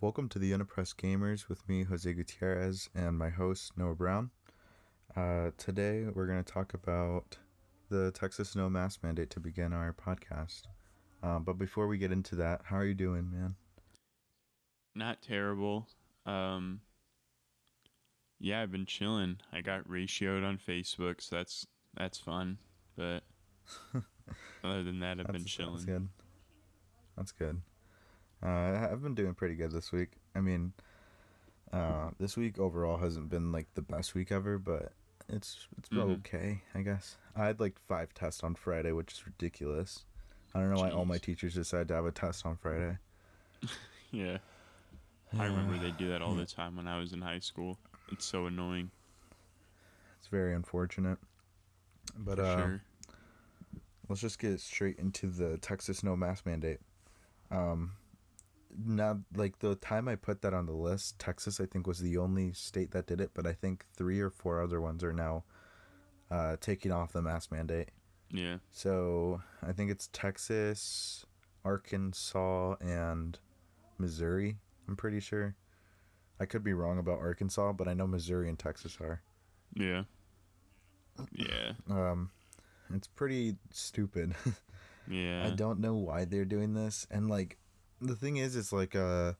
welcome to the Unoppressed Gamers with me, Jose Gutierrez, and my host, Noah Brown. Uh, today, we're going to talk about the Texas no mask mandate to begin our podcast. Um, but before we get into that, how are you doing, man? Not terrible. Um, yeah, I've been chilling. I got ratioed on Facebook, so that's that's fun. But other than that, I've been chilling. That's good. That's good. Uh, I've been doing pretty good this week. I mean, uh, this week overall hasn't been like the best week ever, but it's it's Mhm. okay, I guess. I had like five tests on Friday, which is ridiculous. I don't know why all my teachers decided to have a test on Friday. Yeah, I remember they do that all the time when I was in high school. It's so annoying. It's very unfortunate. But uh, sure. let's just get straight into the Texas no mask mandate. Um, now, like the time I put that on the list, Texas I think was the only state that did it, but I think three or four other ones are now uh, taking off the mask mandate. Yeah, So I think it's Texas, Arkansas, and Missouri. I'm pretty sure. I could be wrong about Arkansas, but I know Missouri and Texas are. yeah, yeah, Um, it's pretty stupid. yeah. I don't know why they're doing this. And like the thing is it's like uh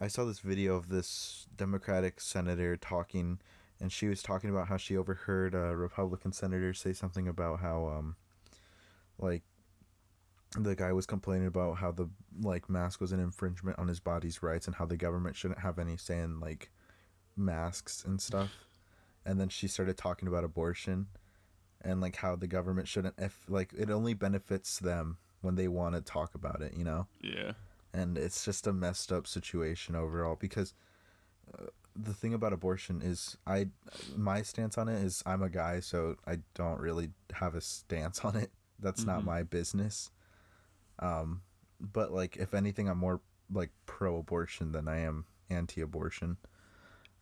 I saw this video of this Democratic senator talking and she was talking about how she overheard a Republican senator say something about how um like the guy was complaining about how the like mask was an infringement on his body's rights and how the government shouldn't have any say in like masks and stuff. And then she started talking about abortion and like how the government shouldn't if like it only benefits them when they want to talk about it, you know? yeah, And it's just a messed up situation overall because uh, the thing about abortion is I my stance on it is I'm a guy so I don't really have a stance on it. That's not Mhm. my business. Um but like if anything I'm more like pro abortion than I am anti abortion.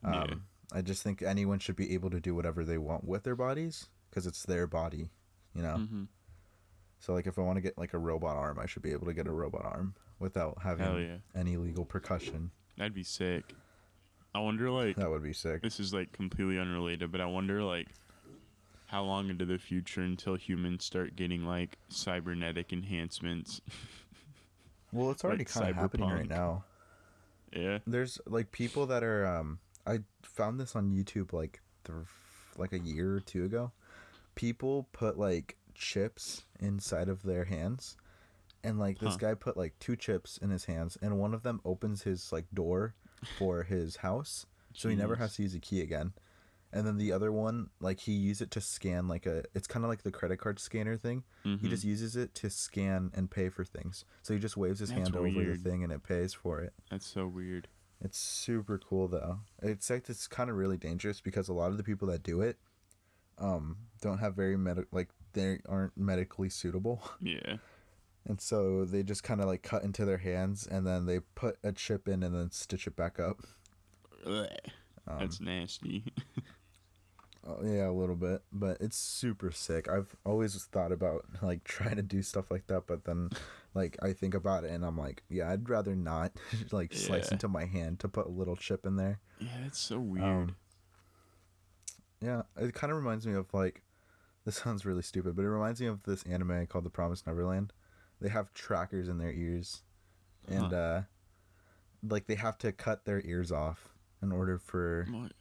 Um Yeah. I just think anyone should be able to do whatever they want with their bodies because it's their body, you know. hmm So like if I want to get like a robot arm, I should be able to get a robot arm without having yeah. any legal percussion. that'd be sick. I wonder, like, That would be sick. this is like completely unrelated, but I wonder, like, how long into the future until humans start getting like cybernetic enhancements? Well, it's already like kind of happening right now. yeah, There's like people that are um I found this on YouTube like th- like a year or two ago. People put like chips inside of their hands. And like this Huh. guy put like two chips in his hands and one of them opens his like door for his house. So he never has to use a key again. And then the other one, like he used it to scan like a it's kind of like the credit card scanner thing. He Mhm. just uses it to scan and pay for things. So he just waves his That's hand over the thing and it pays for it. that's so weird. It's super cool though. It's like it's kind of really dangerous because a lot of the people that do it um don't have very med like they aren't medically suitable. Yeah, And so they just kind of like cut into their hands and then they put a chip in and then stitch it back up. Um, that's nasty. Uh, yeah, a little bit, but it's super sick. I've always thought about like trying to do stuff like that, but then like I think about it and I'm like, yeah, I'd rather not like slice into my hand to put a little chip in there. yeah, it's so weird. Um, Yeah, it kind of reminds me of like this sounds really stupid, but it reminds me of this anime called The Promised Neverland. They have trackers in their ears, and Huh. uh, like they have to cut their ears off in order for What?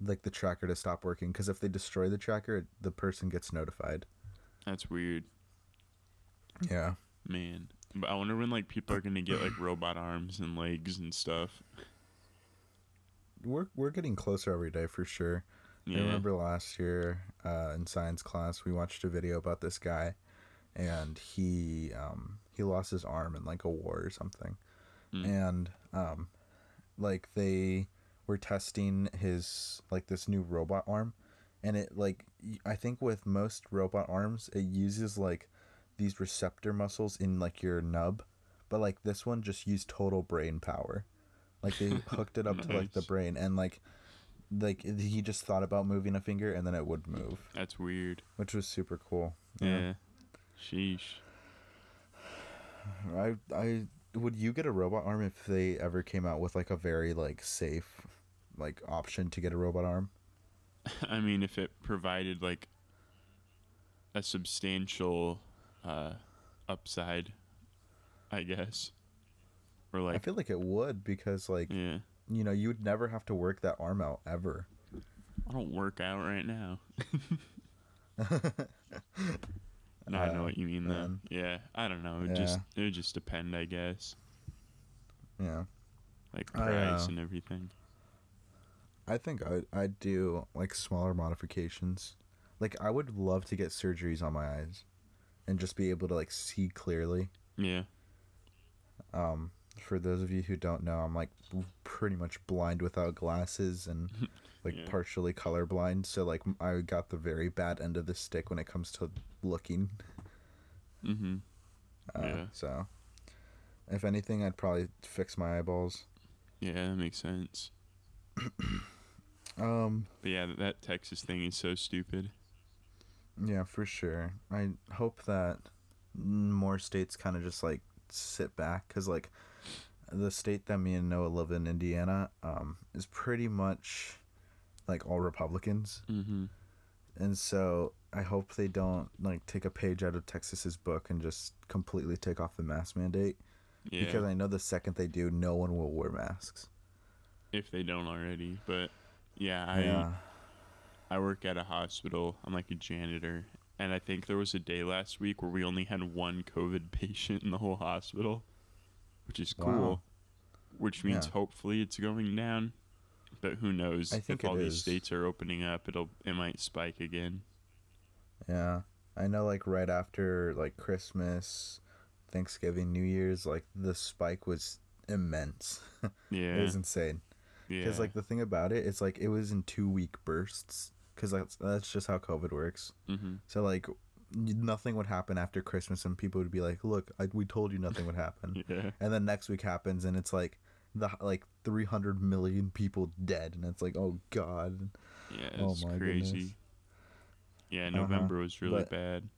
like the tracker to stop working. Because if they destroy the tracker, the person gets notified. That's weird, Yeah, man. But I wonder when like people are gonna get like robot arms and legs and stuff. we're we're getting closer every day for sure. I remember last year uh, in science class, we watched a video about this guy, and he um, he lost his arm in like a war or something, Mm. and um, like they were testing his like this new robot arm, and it like I think with most robot arms, it uses like these receptor muscles in like your nub, but like this one just used total brain power. Like they hooked it up to like the brain and like like he just thought about moving a finger and then it would move, That's weird. which was super cool. Yeah. Sheesh. I I would you get a robot arm if they ever came out with like a very like safe like option to get a robot arm? I mean, if it provided like a substantial uh, upside, I guess, or like I feel like it would because like yeah, you know you would never have to work that arm out ever. I don't work out right now. No, I know Uh, what you mean though. Yeah, I don't know. It just it would just depend, I guess, Yeah. like I, price uh, and everything. I think I'd, I'd do like smaller modifications. Like I would love to get surgeries on my eyes and just be able to like see clearly. Yeah, Um for those of you who don't know, I'm like pretty much blind without glasses and like Yeah. partially colorblind, so like I got the very bad end of the stick when it comes to looking. mm-hmm. Uh, Yeah. so if anything, I'd probably fix my eyeballs. Yeah, that makes sense. Um But yeah, that, that Texas thing is so stupid. Yeah, for sure. I hope that more states kind of just like sit back because like the state that me and Noah live in, Indiana, um, is pretty much like all Republicans, Mm-hmm. and so I hope they don't like take a page out of Texas's book and just completely take off the mask mandate Yeah, because I know the second they do, no one will wear masks. if they don't already. But yeah, I yeah, I work at a hospital. I'm like a janitor, and I think there was a day last week where we only had one COVID patient in the whole hospital, which is cool. Wow. Which means Yeah. hopefully it's going down, but who knows? I think if all these is. states are opening up, it'll it might spike again. yeah. I know like right after like Christmas, Thanksgiving, New Year's, like the spike was immense. Yeah, It was insane. yeah, Because like the thing about it, it's like it was in two week bursts. Because that's that's just how COVID works. mm-hmm. So like nothing would happen after Christmas, and people would be like, "Look, I, we told you nothing would happen." yeah, and then next week happens, and it's like the like three hundred million people dead, and it's like, oh god. yeah. Oh my crazy. goodness. Yeah, Uh-huh, November was really but- bad.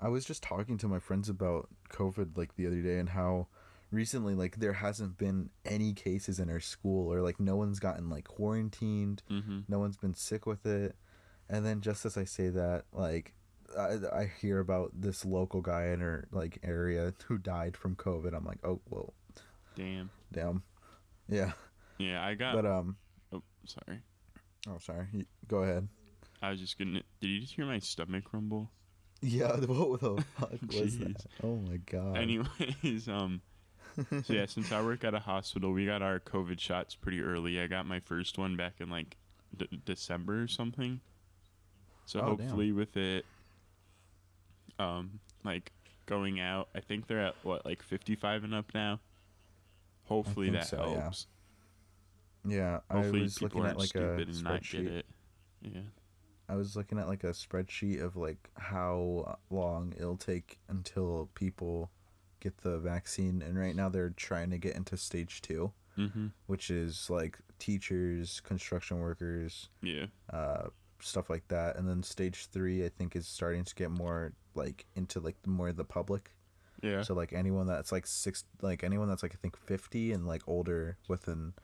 I was just talking to my friends about COVID like the other day and how recently like there hasn't been any cases in our school or like no one's gotten like quarantined Mm-hmm. no one's been sick with it and then just as i say that like I, I hear about this local guy in our like area who died from covid i'm like oh well Damn. damn yeah Yeah, I got. but um oh, sorry. oh sorry go ahead I was just gonna. Did you just hear my stomach rumble? yeah what the fuck was that oh my god Anyways, um, so yeah, since I work at a hospital, we got our COVID shots pretty early. I got my first one back in like d- December or something. So Oh, damn. hopefully, with it, um, like going out, I think they're at what like fifty-five and up now. Hopefully that so, helps. yeah Hopefully i was people looking aren't at like a stupid and not get spreadsheet it. Yeah. I was looking at like a spreadsheet of like how long it'll take until people get the vaccine, and right now they're trying to get into stage two, Mm-hmm. which is like teachers, construction workers, Yeah. uh, stuff like that, and then stage three I think is starting to get more like into like the more the public. Yeah. So like anyone that's like six, like anyone that's like I think fifty and like older with an,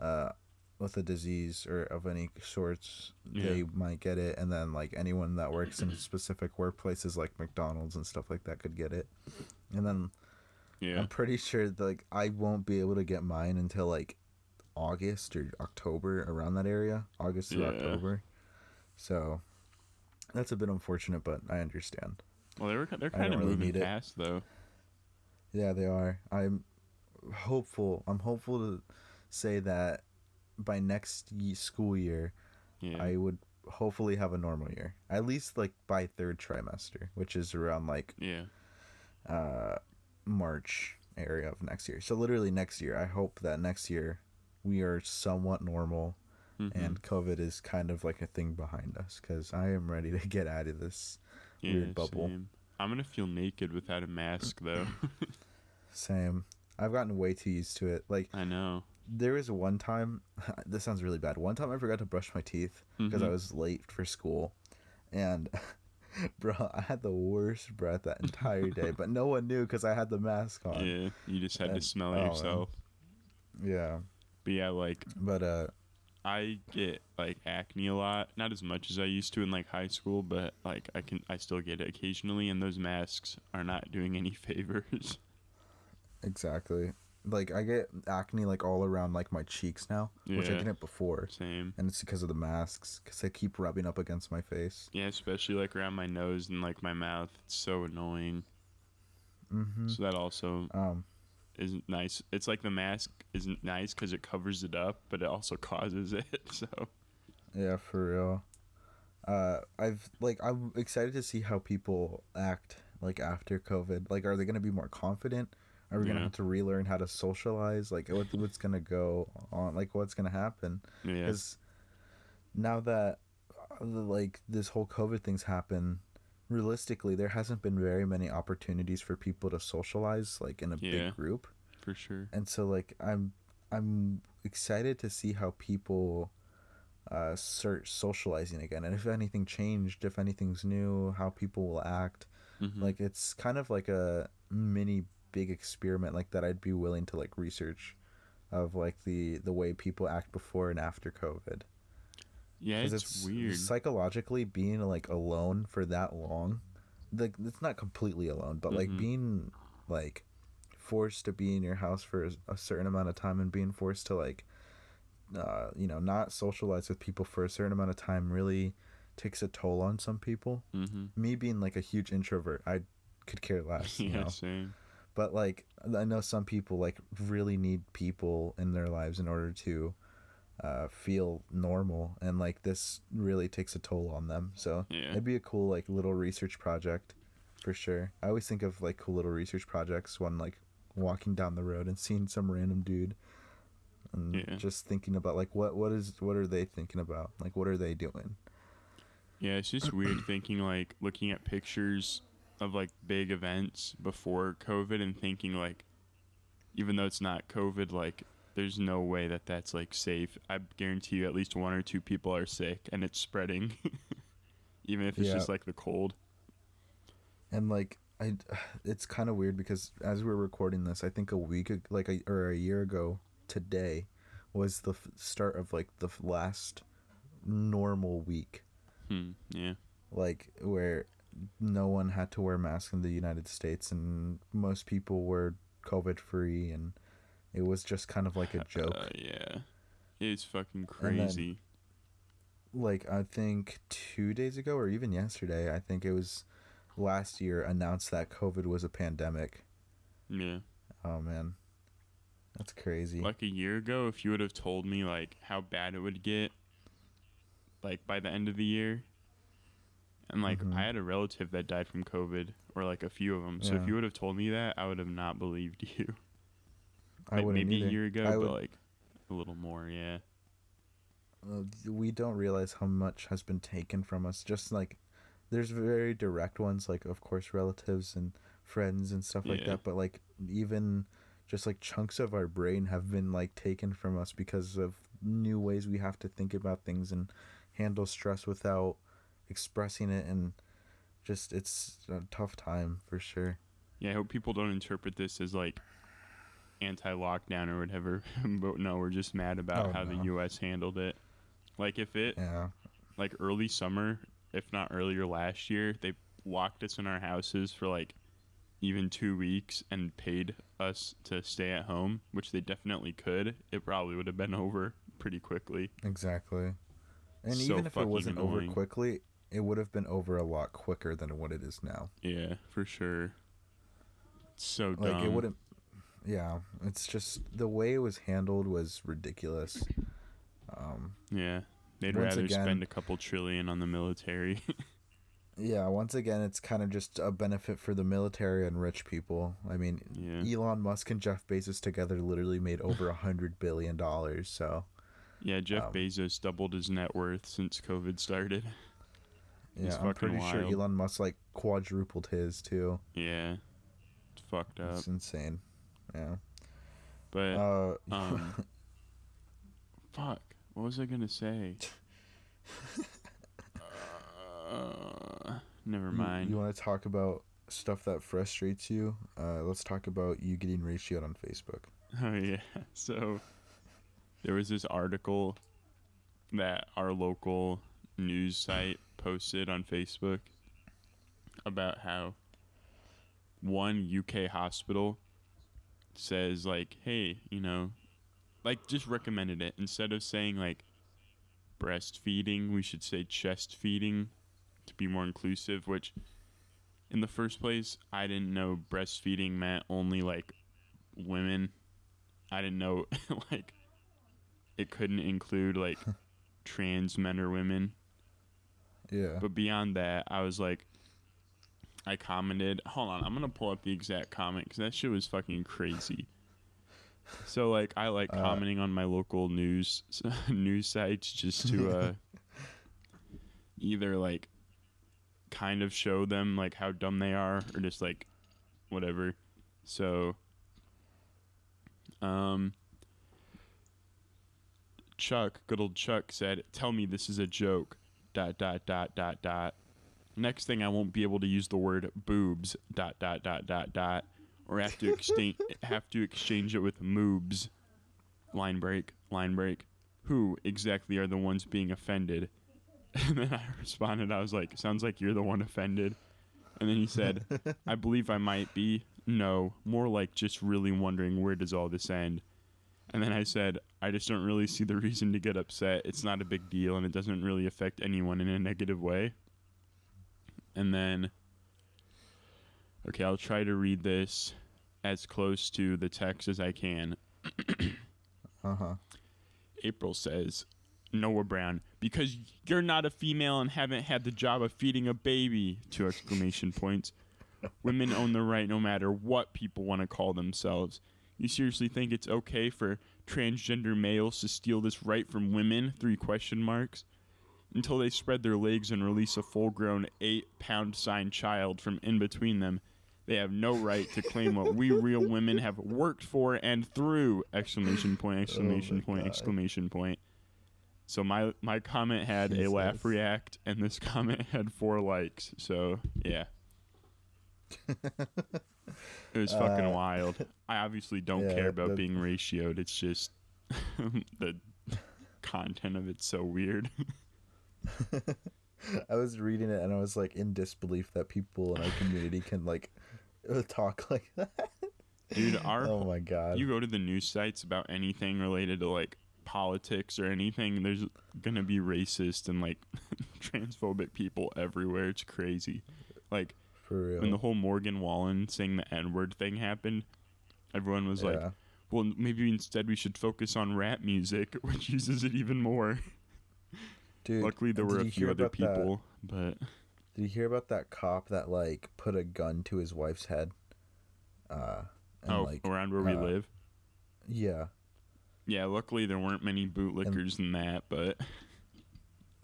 uh, with a disease or of any sorts, they might get it, and then like anyone that works in specific workplaces like McDonald's and stuff like that could get it, and then yeah. I'm pretty sure like I won't be able to get mine until like August or October around that area, August to Yeah. October. So that's a bit unfortunate, but I understand. Well, they were they're kind of really moving fast though. Yeah, they are. I'm hopeful. I'm hopeful to say that by next school year, Yeah. I would hopefully have a normal year. At least like by third trimester, which is around like yeah. uh March area of next year. So literally next year, I hope that next year we are somewhat normal Mhm. and COVID is kind of like a thing behind us cuz I am ready to get out of this weird bubble. same. I'm gonna feel naked without a mask though. same. I've gotten way too used to it. Like I know. there was one time this sounds really bad one time i forgot to brush my teeth because i Mhm. was late for school and Bro, I had the worst breath that entire day, but no one knew because I had the mask on. yeah, you just had to smell oh, yourself. Yeah, But yeah, like but uh, I get like acne a lot, not as much as I used to in like high school, but like I can I still get it occasionally and those masks are not doing any favors. exactly. Like I get acne like all around like my cheeks now, which I didn't before, Same. and it's because of the masks because they keep rubbing up against my face. Yeah, especially like around my nose and like my mouth. It's so annoying. Mm-hmm. So that also Um, isn't nice. It's like the mask isn't nice because it covers it up, but it also causes it. So yeah, for real. Uh, I've like I'm excited to see how people act like after COVID. Like, are they gonna be more confident? Are we gonna have to relearn how to socialize? Like, what, what's gonna go on? Like, what's gonna happen? yeah, now that uh, like this whole COVID thing's happened, realistically, there hasn't been very many opportunities for people to socialize like in a Yeah. big group. for sure. and so like i'm i'm excited to see how people uh start socializing again and if anything changed if anything's new how people will act Mhm. like it's kind of like a mini big experiment like that i'd be willing to like research of like the the way people act before and after covid yeah, 'Cause it's, weird. psychologically being like alone for that long like it's not completely alone but like Mhm. being like forced to be in your house for a, certain amount of time and being forced to like uh you know not socialize with people for a certain amount of time really takes a toll on some people mm-hmm. me being like a huge introvert i could care less you yeah, know same. but like i know some people like really need people in their lives in order to uh, feel normal and like this really takes a toll on them so Yeah. it'd be a cool like little research project for sure i always think of like cool little research projects when like walking down the road and seeing some random dude and Yeah. just thinking about like what what is what are they thinking about like what are they doing Yeah, it's just weird thinking like looking at pictures of like big events before COVID and thinking like, even though it's not COVID, like there's no way that that's like safe. I guarantee you at least one or two people are sick and it's spreading, even if it's Yeah. just like the cold. and like I, it's kind of weird because as we're recording this, I think a week like a, or a year ago today was the f- start of like the last normal week, Hmm. Yeah. like where no one had to wear masks in the United States and most people were COVID free and it was just kind of like a joke. Uh, yeah. It's fucking And then- crazy. like I think two days ago or even yesterday, I think it was last year announced that COVID was a pandemic. yeah. Oh man, that's crazy. Like a year ago, if you would have told me like how bad it would get, like by the end of the year, and like Mhm. I had a relative that died from COVID, or like a few of them. So Yeah. if you would have told me that, I would have not believed you. I Like, wouldn't maybe either. a year ago, I but would- like a little more. Yeah. uh, we don't realize how much has been taken from us. Just like there's very direct ones, like of course relatives and friends and stuff like Yeah. that. But like even just like chunks of our brain have been like taken from us because of new ways we have to think about things and handle stress without expressing it and just it's a tough time for sure. Yeah. I hope people don't interpret this as like anti-lockdown or whatever. but no, we're just mad about Oh, how the. U.S. handled it. Like if it Yeah. like early summer, if not earlier last year, they locked us in our houses for like even two weeks and paid us to stay at home, which they definitely could. It probably would have been over pretty quickly. Exactly. And So even if it wasn't over quickly, it would have been over a lot quicker than what it is now. Yeah, for sure. It's so dumb. Like it wouldn't. Yeah, it's just the way it was handled was ridiculous. Um, Yeah, they'd rather again- spend a couple trillion on the military. yeah, once again, it's kind of just a benefit for the military and rich people. I mean, yeah, Elon Musk and Jeff Bezos together literally made over a hundred billion dollars. So yeah. Jeff um, Bezos doubled his net worth since COVID started. yeah, It's I'm pretty sure. Elon Musk like quadrupled his too. Yeah, it's fucked up. It's insane. Yeah. But Uh, um, fuck. What was I gonna say? uh, never You- mind. You, want to talk about stuff that frustrates you? Uh, let's talk about you getting ratioed on Facebook. Oh yeah. So there was this article that our local news site posted on Facebook about how one UK hospital says like, "Hey, you know, like just recommended it instead of saying like breastfeeding, we should say chest feeding to be more inclusive, which in the first place, I didn't know breastfeeding meant only like women I didn't know like it couldn't include like trans men or women. Yeah. But beyond that, I was like, I commented. Hold on, I'm gonna pull up the exact comment because that shit was fucking crazy. So like, I like Uh, commenting on my local news news sites just to uh, either like kind of show them like how dumb they are or just like whatever. So um Chuck, good old Chuck said, "Tell me this is a joke." Dot dot dot dot dot. Next thing, I won't be able to use the word boobs. Dot dot dot dot dot, or have to exchange have to exchange it with moobs. Line break. Line break. Who exactly are the ones being offended? And then I responded, I was like, "Sounds like you're the one offended." And then he said, "I believe I might be. No, more like just really wondering where does all this end." And then I said, I just don't really see the reason to get upset. It's not a big deal and it doesn't really affect anyone in a negative way. And then, okay, I'll try to read this as close to the text as I can. Uh huh. April says, Noah Brown, because you're not a female and haven't had the job of feeding a baby. Two exclamation points. Women own the right no matter what people want to call themselves. You seriously think it's okay for transgender males to steal this right from women? Three question marks. Until they spread their legs and release a full grown eight pound sign child from in between them, they have no right to claim what we real women have worked for and through! Exclamation point, exclamation point, God. exclamation point. So my my comment had a laugh react and this comment had four likes. So yeah. It was fucking Uh, wild. I obviously don't yeah, care about that- being ratioed. It's just the content of it's so weird. I was reading it and I was like in disbelief that people in our community can like talk like that. Dude, our oh my god. you go to the news sites about anything related to like politics or anything, there's gonna be racist and like transphobic people everywhere. It's crazy. Like For real. when the whole Morgan Wallen saying the N word thing happened, everyone was like, well, maybe instead we should focus on rap music, which uses it even more. Dude, Luckily, there were a few other about that- people, but Did you hear about that cop that like put a gun to his wife's head? Uh and oh, like around where we uh, live. yeah. Yeah, luckily there weren't many bootlickers in that, but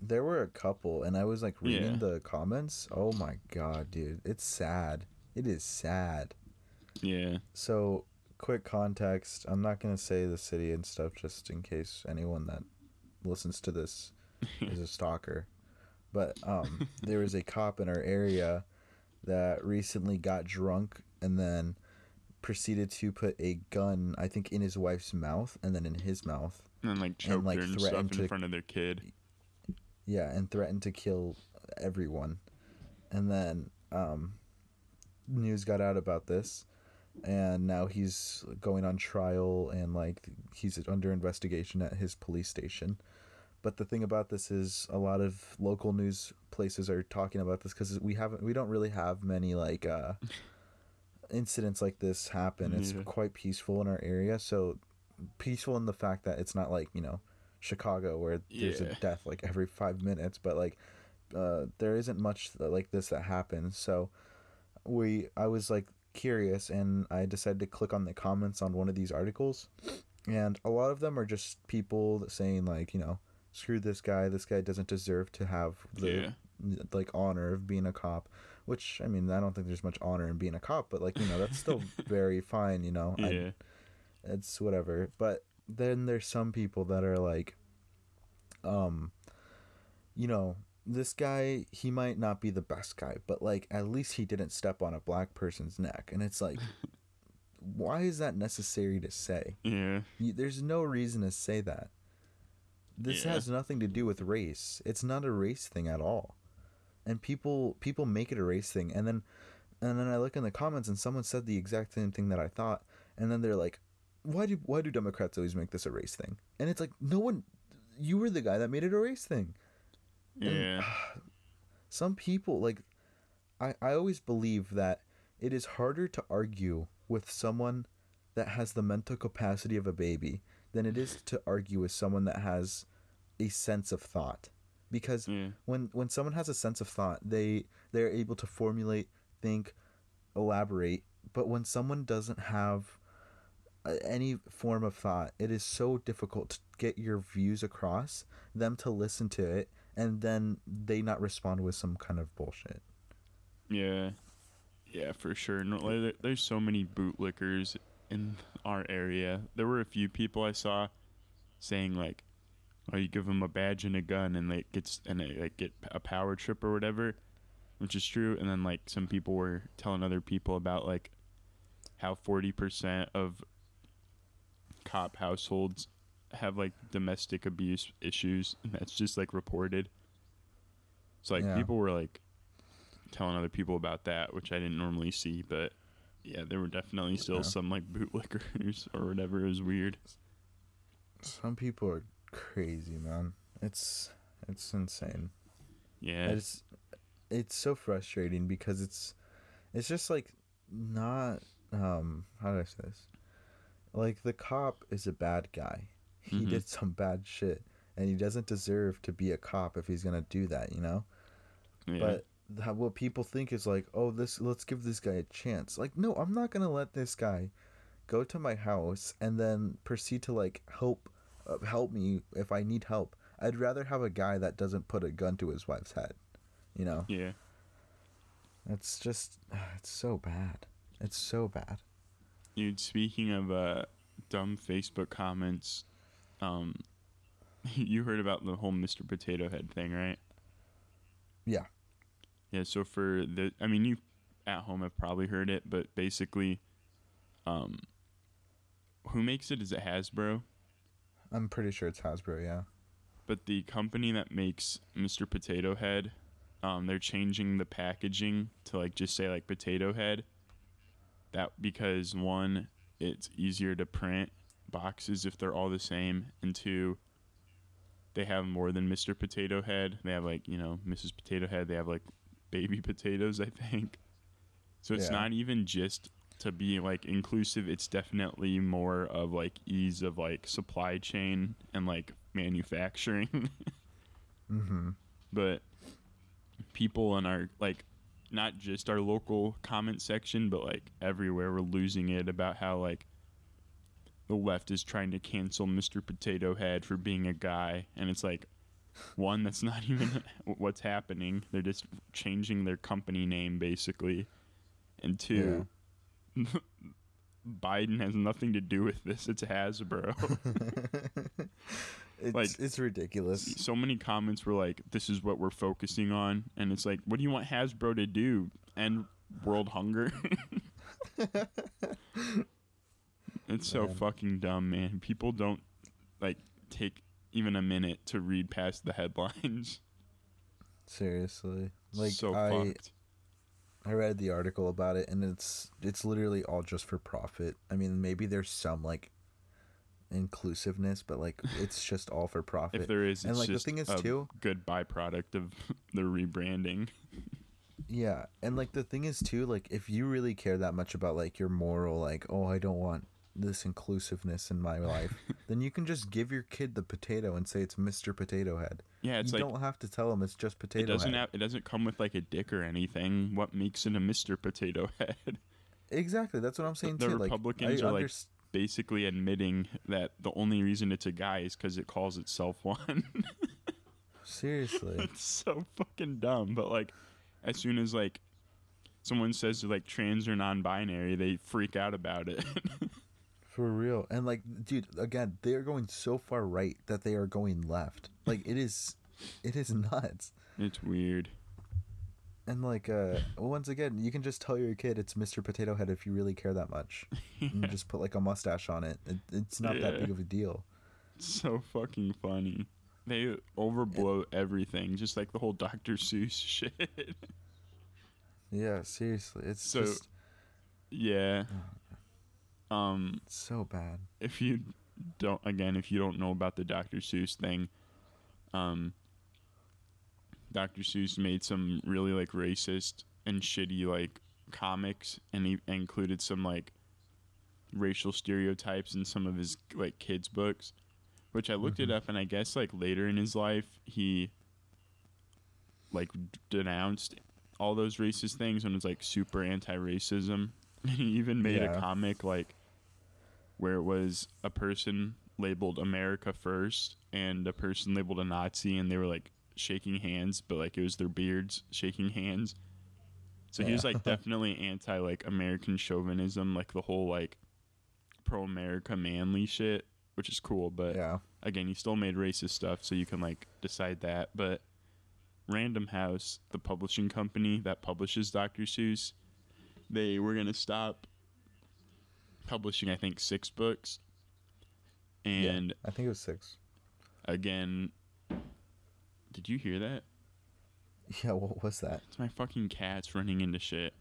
There were a couple and I was like reading Yeah. the comments. Oh my god, dude. It's sad. It is sad. yeah, So, quick context. I'm not going to say the city and stuff just in case anyone that listens to this is a stalker. But um, there was a cop in our area that recently got drunk and then proceeded to put a gun, I think, in his wife's mouth and then in his mouth. and like choked like, her and stuff in to- front of their kid. Yeah, and threatened to kill everyone. And then um, news got out about this, and now he's going on trial and like he's under investigation at his police station. But the thing about this is a lot of local news places are talking about this because we haven't we don't really have many like uh, incidents like this happen. It's Yeah. quite peaceful in our area, so peaceful in the fact that it's not like you know Chicago where there's Yeah. a death like every five minutes, but like uh, there isn't much like this that happens. So we, I was like curious, and I decided to click on the comments on one of these articles, and a lot of them are just people saying like you know screw this guy, this guy doesn't deserve to have the Yeah, like honor of being a cop. Which I mean, I don't think there's much honor in being a cop, but like you know, that's still very fine. You know, I- it's whatever but then there's some people that are like um you know this guy he might not be the best guy, but like at least he didn't step on a black person's neck, and it's like. why is that necessary to say? Yeah. You, there's no reason to say that. This Yeah. has nothing to do with race. It's not a race thing at all. And people people make it a race thing and then and then I look in the comments and someone said the exact same thing that I thought and then they're like why do why do Democrats always make this a race thing? And it's like no one you were the guy that made it a race thing. And- Yeah. Some people like I I always believe that it is harder to argue with someone that has the mental capacity of a baby than it is to argue with someone that has a sense of thought because Yeah. when when someone has a sense of thought they they're able to formulate think elaborate but when someone doesn't have uh, any form of thought it is so difficult to get your views across them to listen to it and then they not respond with some kind of bullshit Yeah. Yeah, for sure. No, like, there's so many bootlickers in our area. There were a few people I saw saying like, "Oh, you give them a badge and a gun, and they gets and they like get a power trip or whatever," which is true. And then like some people were telling other people about like how forty percent of cop households have like domestic abuse issues, and that's just like reported. So like Yeah. people were like telling other people about that, which I didn't normally see, but yeah, there were definitely still Yeah. some like bootlickers or whatever. It was weird. some people are crazy man it's it's insane Yeah, it's it's so frustrating because it's it's just like not um how do I say this? Like the cop is a bad guy. He Mhm. did some bad shit and he doesn't deserve to be a cop if he's going to do that, you know? yeah, But that, what people think is like, "Oh, this let's give this guy a chance." Like, no, I'm not going to let this guy go to my house and then proceed to like help uh, help me if I need help. I'd rather have a guy that doesn't put a gun to his wife's head. You know? yeah, It's just it's so bad. It's so bad. dude. Speaking of uh, dumb Facebook comments, um, you heard about the whole Mr. Potato Head thing, right? Yeah. Yeah. So for the, I mean, you at home have probably heard it, but basically, um, who makes it? Is it Hasbro? I'm pretty sure it's Hasbro, yeah. but the company that makes Mr. Potato Head, um, they're changing the packaging to like just say like Potato Head. That because one, it's easier to print boxes if they're all the same, and two, they have more than Mr. Potato Head. They have like you know Mrs. Potato Head. They have like baby potatoes, I think. So it's Yeah. not even just to be like inclusive. It's definitely more of like ease of like supply chain and like manufacturing. Mhm. but people in our like not just our local comment section but like everywhere we're losing it about how like the left is trying to cancel Mr. Potato Head for being a guy and it's like one that's not even what's happening they're just changing their company name basically and two Biden has nothing to do with this it's Hasbro it's Like- it's ridiculous. so many comments were like, "This is what we're focusing on," and it's like, "What do you want Hasbro to do? End world hunger?" it's so Man. fucking dumb, man. People don't like take even a minute to read past the headlines. Seriously. Like so I fucked. I read the article about it and it's it's literally all just for profit. I mean, maybe there's some like inclusiveness, but like it's just all for profit. If there is, and it's like the thing is a too, good byproduct of the rebranding. Yeah, and like the thing is too, like if you really care that much about like your moral, like oh I don't want this inclusiveness in my life, then you can just give your kid the potato and say it's Mr. Potato Head. Yeah, it's you like don't have to tell him it's just potato it doesn't head. have it doesn't come with like a dick or anything. What makes it a Mr. Potato Head? exactly, that's what I'm saying the too. Republicans like, are like basically admitting that the only reason it's a guy is because it calls itself one. seriously. it's so fucking dumb. But like, as soon as like someone says like trans or non-binary, they freak out about it. For real. And like dude, again, they are going so far right that they are going left. Like it is it is nuts. It's weird. And like uh once again, you can just tell your kid it's Mr. Potato Head if you really care that much. And just put like a mustache on it. it it's not that big of a deal. It's so fucking funny. They overblow everything, just like the whole Dr. Seuss shit. Yeah, seriously. It's So- just yeah. Um, so bad. if you don't, again, if you don't know about the Dr. Seuss thing, um, Dr. Seuss made some really like racist and shitty like comics, and he included some like racial stereotypes in some of his like kids books, which I looked it Mhm. up, and I guess like later in his life he like denounced all those racist things and was like super anti-racism. he even made Yeah. a comic like where it was a person labeled America first and a person labeled a Nazi, and they were like shaking hands, but like it was their beards shaking hands. So he was like definitely anti like American chauvinism, like the whole like pro America manly shit, which is cool. But Yeah. again, he still made racist stuff, so you can like decide that. But Random House, the publishing company that publishes Dr. Seuss, they were gonna stop publishing, I think, six books. And I think it was six. again, did you hear that? Yeah, what was that? It's my fucking cats running into shit.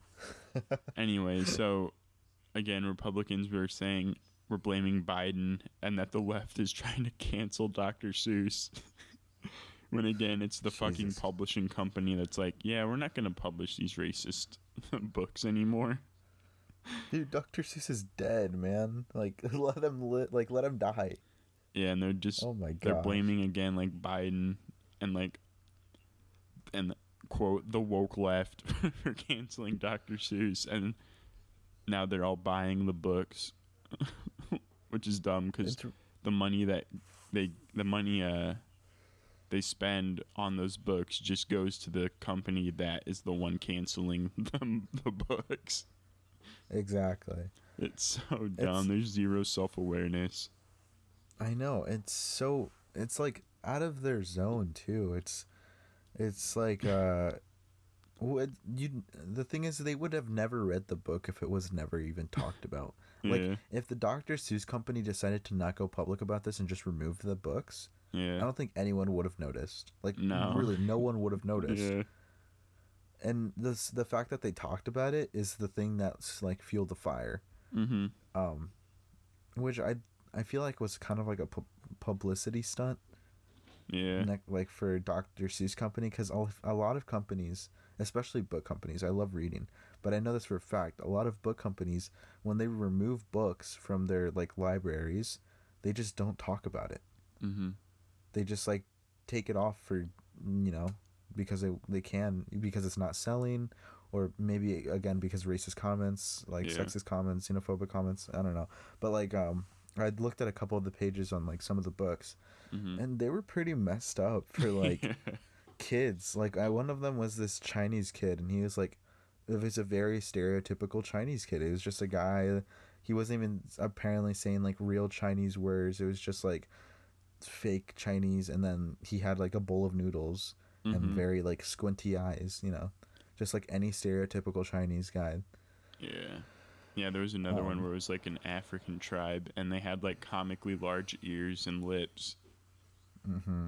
anyway, so again, Republicans were saying we're blaming Biden and that the left is trying to cancel Dr. Seuss. when again, it's the fucking publishing company that's like, yeah, we're not going to publish these racist books anymore. Dude, Dr. Seuss is dead, man. Like let him lit like let him die. Yeah, and they're just Oh my god. they're blaming again like Biden and like and quote the woke left for canceling Dr. Seuss and now they're all buying the books which is dumb because the money that they the money uh they spend on those books just goes to the company that is the one canceling them the books exactly. it's so dumb It's- there's zero self-awareness I know. It's so it's like out of their zone too. It's it's like uh Would you the thing is they would have never read the book if it was never even talked about. Like yeah if the Dr. Seuss company decided to not go public about this and just remove the books, yeah. I don't think anyone would have noticed. Like No. really no one would have noticed. yeah And this the fact that they talked about it is the thing that's like fueled the fire. mm-hmm Um which I I feel like was kind of like a pu- publicity stunt yeah nec- like for Dr. Seuss company because a lot of companies, especially book companies, I love reading, but I know this for a fact. A lot of book companies, when they remove books from their like libraries, they just don't talk about it. mm-hmm They just like take it off for you know because they they can because it's not selling. Or maybe again because racist comments, like Yeah. sexist comments, xenophobic comments. I don't know, but like um, I'd looked at a couple of the pages on like some of the books, mm-hmm and they were pretty messed up for like kids. Like I, one of them was this Chinese kid, and he was like, it was a very stereotypical Chinese kid. It was just a guy. He wasn't even apparently saying like real Chinese words. It was just like fake Chinese, and then he had like a bowl of noodles and Mhm. very like squinty eyes. You know, just like any stereotypical Chinese guy. Yeah. Yeah, there was another one Um, where it was like an African tribe and they had like comically large ears and lips. Mm-hmm.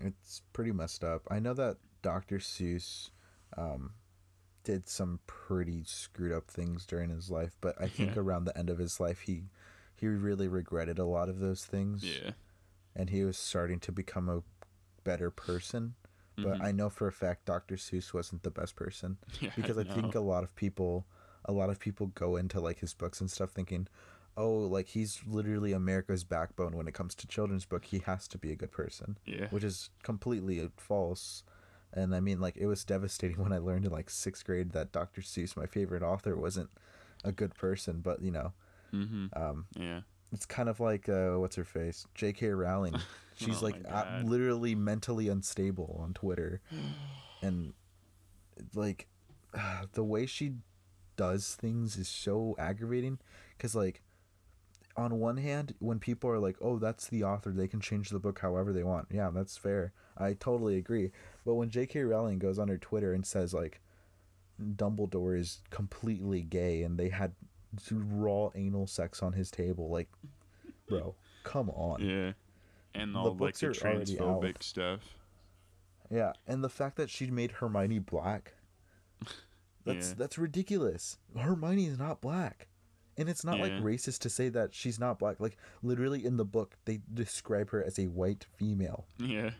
It's pretty messed up. I know that Dr. Seuss um, did some pretty screwed up things during his life, but I think Yeah. around the end of his life, he he really regretted a lot of those things, Yeah. and he was starting to become a better person. But Mhm. I know for a fact Dr. Seuss wasn't the best person yeah, because I think a lot of people, a lot of people go into like his books and stuff thinking, oh, like he's literally America's backbone when it comes to children's book. He has to be a good person yeah. which is completely false. And I mean, like, it was devastating when I learned in like sixth grade that Dr. Seuss, my favorite author, wasn't a good person. But you know, Mhm. um, Yeah. It's kind of like uh, what's her face, J.K. Rowling. She's Oh like uh, literally mentally unstable on Twitter, and like the way she does things is so aggravating. Cause like on one hand, when people are like, "Oh, that's the author; they can change the book however they want," yeah, that's fair. I totally agree. But when J.K. Rowling goes on her Twitter and says like, Dumbledore is completely gay and they had raw anal sex on his table, like, bro, come on. Yeah. And The all like books the are transphobic stuff. Yeah, and the fact that she made Hermione black, that's Yeah. that's ridiculous. Hermione is not black, and it's not like racist to say that she's not black. Like literally in the book, they describe her as a white female. Yeah.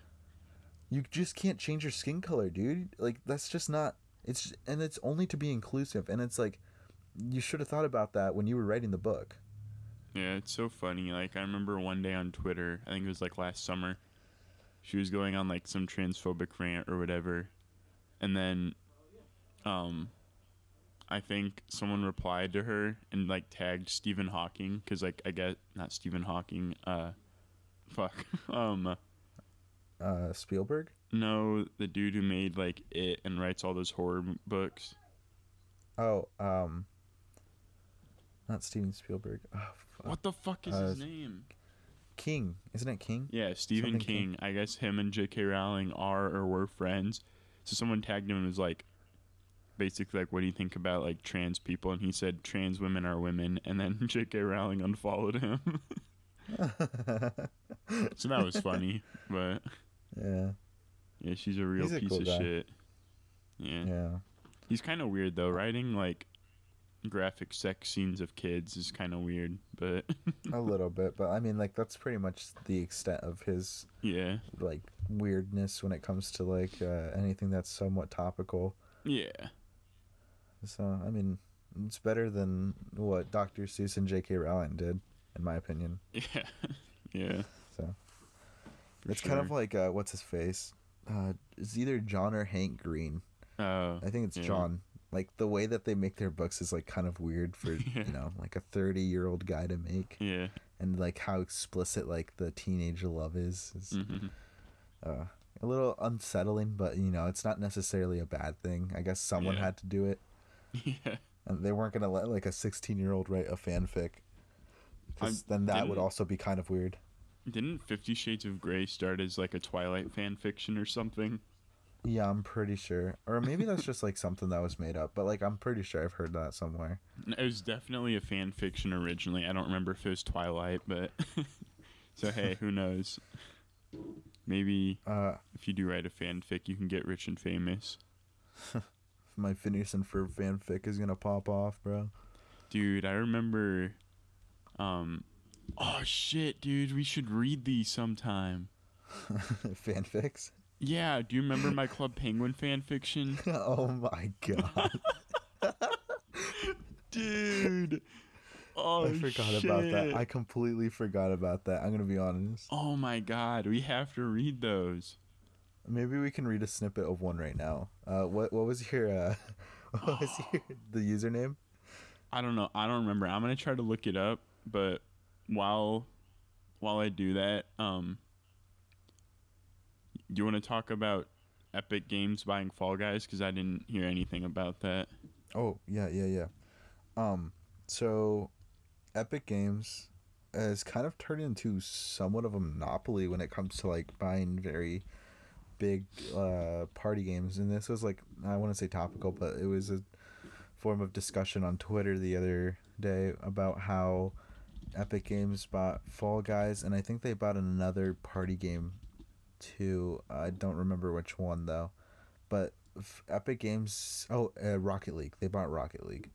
You just can't change your skin color, dude. Like that's just not. It's and it's only to be inclusive, and it's like you should have thought about that when you were writing the book. Yeah, it's so funny. Like I remember one day on Twitter, I think it was like last summer, she was going on like some transphobic rant or whatever, and then, um, I think someone replied to her and like tagged Stephen Hawking because like I get not Stephen Hawking, uh, fuck, um, Uh, Spielberg. no, the dude who made like it and writes all those horror m- books. Oh, um, not Steven Spielberg. Oh, fuck. What the fuck is Uh, his name? King? Isn't it King? Yeah, Stephen King. King. I guess him and J.K. Rowling are or were friends. So someone tagged him and was like, basically like, "What do you think about like trans people?" And he said, "Trans women are women." And then J.K. Rowling unfollowed him. so that was funny, but yeah, yeah, she's a real a piece cool of guy. shit. Yeah, yeah. he's kind of weird though. Writing like graphic sex scenes of kids is kind of weird, but a little bit, but I mean, like that's pretty much the extent of his yeah, like weirdness when it comes to like uh, anything that's somewhat topical. yeah, So I mean, it's better than what Dr. Seuss and J.K. Rowling did, in my opinion. yeah, yeah. So for it's kind of like uh, what's his face? Uh, it's either John or Hank Green. Oh, I think it's Yeah. John. Like the way that they make their books is like kind of weird for Yeah. you know like a thirty year old guy to make, yeah. and like how explicit like the teenage love is. is hmm uh, a little unsettling, but you know, it's not necessarily a bad thing. I guess someone Yeah. had to do it, Yeah. and they weren't gonna let like a sixteen-year-old write a fanfic. 'Cause I'm- then that would also be kind of weird. Didn't Fifty Shades of Grey start as like a Twilight fan fiction or something? Yeah, I'm pretty sure, or maybe that's just like something that was made up. But like, I'm pretty sure I've heard that somewhere. It was definitely a fan fiction originally. I don't remember if it was Twilight, but so hey, who knows? Maybe Uh, if you do write a fanfic, you can get rich and famous. my Phineas and Ferb fanfic is gonna pop off, bro. Dude, I remember um oh shit, dude, we should read these sometime. Fanfics. Yeah, do you remember my Club Penguin fan fiction? oh my god, Dude. Oh, I forgot about that. I completely forgot about that. I'm gonna be honest. Oh my god, we have to read those. Maybe we can read a snippet of one right now. Uh, what what was your uh, what was your the username? I don't know. I don't remember. I'm gonna try to look it up, but while while I do that, um, you want to talk about Epic Games buying Fall Guys? Because I didn't hear anything about that. Oh yeah yeah yeah. Um, so Epic Games has kind of turned into somewhat of a monopoly when it comes to like buying very big uh party games, and this was like I want to say topical, but it was a form of discussion on Twitter the other day about how Epic Games bought Fall Guys, and I think they bought another party game too. I don't remember which one though, but Epic Games. Oh, uh, Rocket League. They bought Rocket League,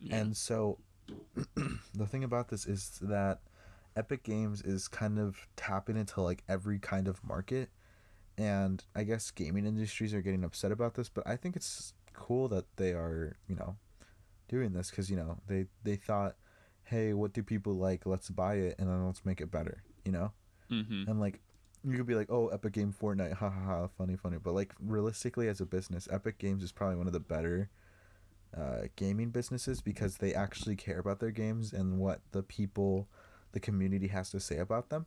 Yeah. and so the thing about this is that Epic Games is kind of tapping into like every kind of market, and I guess gaming industries are getting upset about this, but I think it's cool that they are you know doing this because you know they they thought hey what do people like let's buy it and then let's make it better you know mm-hmm. and like you could be like oh epic game fortnite ha ha ha funny funny but like realistically as a business epic games is probably one of the better uh, gaming businesses because they actually care about their games and what the people the community has to say about them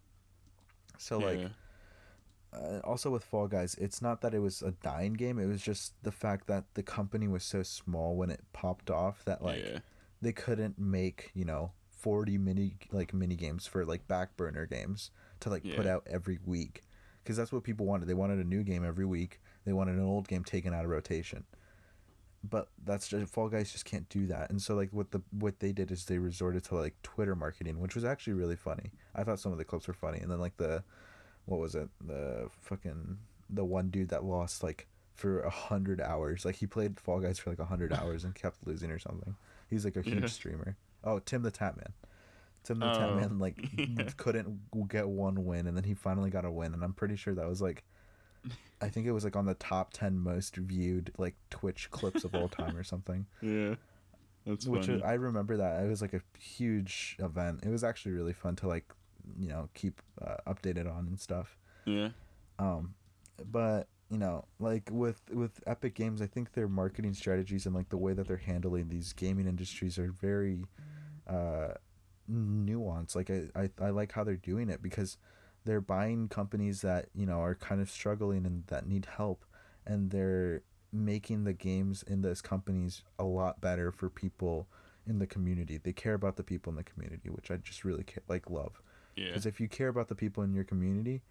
so like uh, also with Fall Guys, it's not that it was a dying game. It was just the fact that the company was so small when it popped off that like yeah. they couldn't make you know 40 mini like mini games for like back burner games to like put out every week because that's what people wanted. They wanted a new game every week. They wanted an old game taken out of rotation. But that's just Fall Guys just can't do that. And so like what the what they did is they resorted to like Twitter marketing, which was actually really funny. I thought some of the clips were funny. And then like the what was it? The fucking the one dude that lost like for a hundred hours. Like he played Fall Guys for like a hundred hours and kept losing or something. He's like a huge Yeah. streamer. Oh, Tim the Tatman. Tim the Oh. Tatman like couldn't get one win, and then he finally got a win, and I'm pretty sure that was like, I think it was like on the top ten most viewed like Twitch clips of all time or something. Yeah. That's Which was, I remember that it was like a huge event. It was actually really fun to like, you know, keep uh, updated on and stuff. yeah. Um, but you know, like with with Epic Games, I think their marketing strategies and like the way that they're handling these gaming industries are very uh, nuanced. Like I, I I like how they're doing it because they're buying companies that you know are kind of struggling and that need help, and they're making the games in those companies a lot better for people in the community. They care about the people in the community, which I just really ca- like love. Yeah. Because if you care about the people in your community,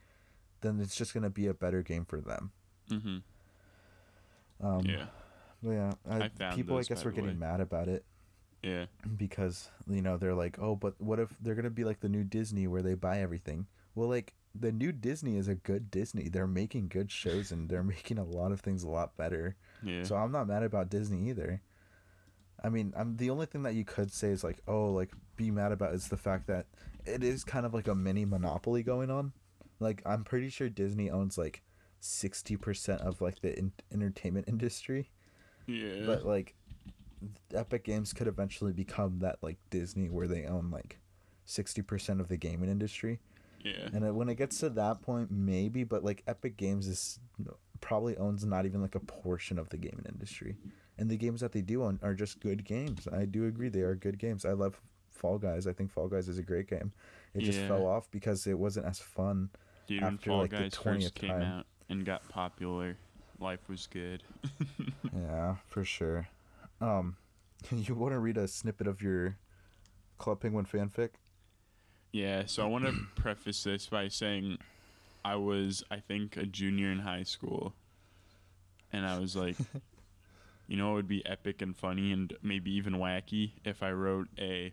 then it's just gonna be a better game for them. Mm-hmm. Um, Yeah. Yeah, I, I people I guess were getting way. mad about it Yeah. because you know they're like, oh, but what if they're gonna be like the new Disney where they buy everything? Well, like the new Disney is a good Disney. They're making good shows and they're making a lot of things a lot better. Yeah. So I'm not mad about Disney either. I mean, I'm the only thing that you could say is like, oh, like be mad about is the fact that it is kind of like a mini monopoly going on. Like I'm pretty sure Disney owns like sixty percent of like the in- entertainment industry, yeah. but like Epic Games could eventually become that like Disney where they own like sixty percent of the gaming industry. yeah. And when it gets to that point, maybe, but like Epic Games is probably owns not even like a portion of the gaming industry. And the games that they do own are just good games. I do agree they are good games. I love Fall Guys. I think Fall Guys is a great game. It just Yeah. fell off because it wasn't as fun. Dude, when after, Fall like, the Guys 20th first came time. out and got popular, life was good. yeah, for sure. Um, you want to read a snippet of your Club Penguin fanfic? Yeah, so I want to preface this by saying I was, I think, a junior in high school. And I was like, you know, it would be epic and funny and maybe even wacky if I wrote a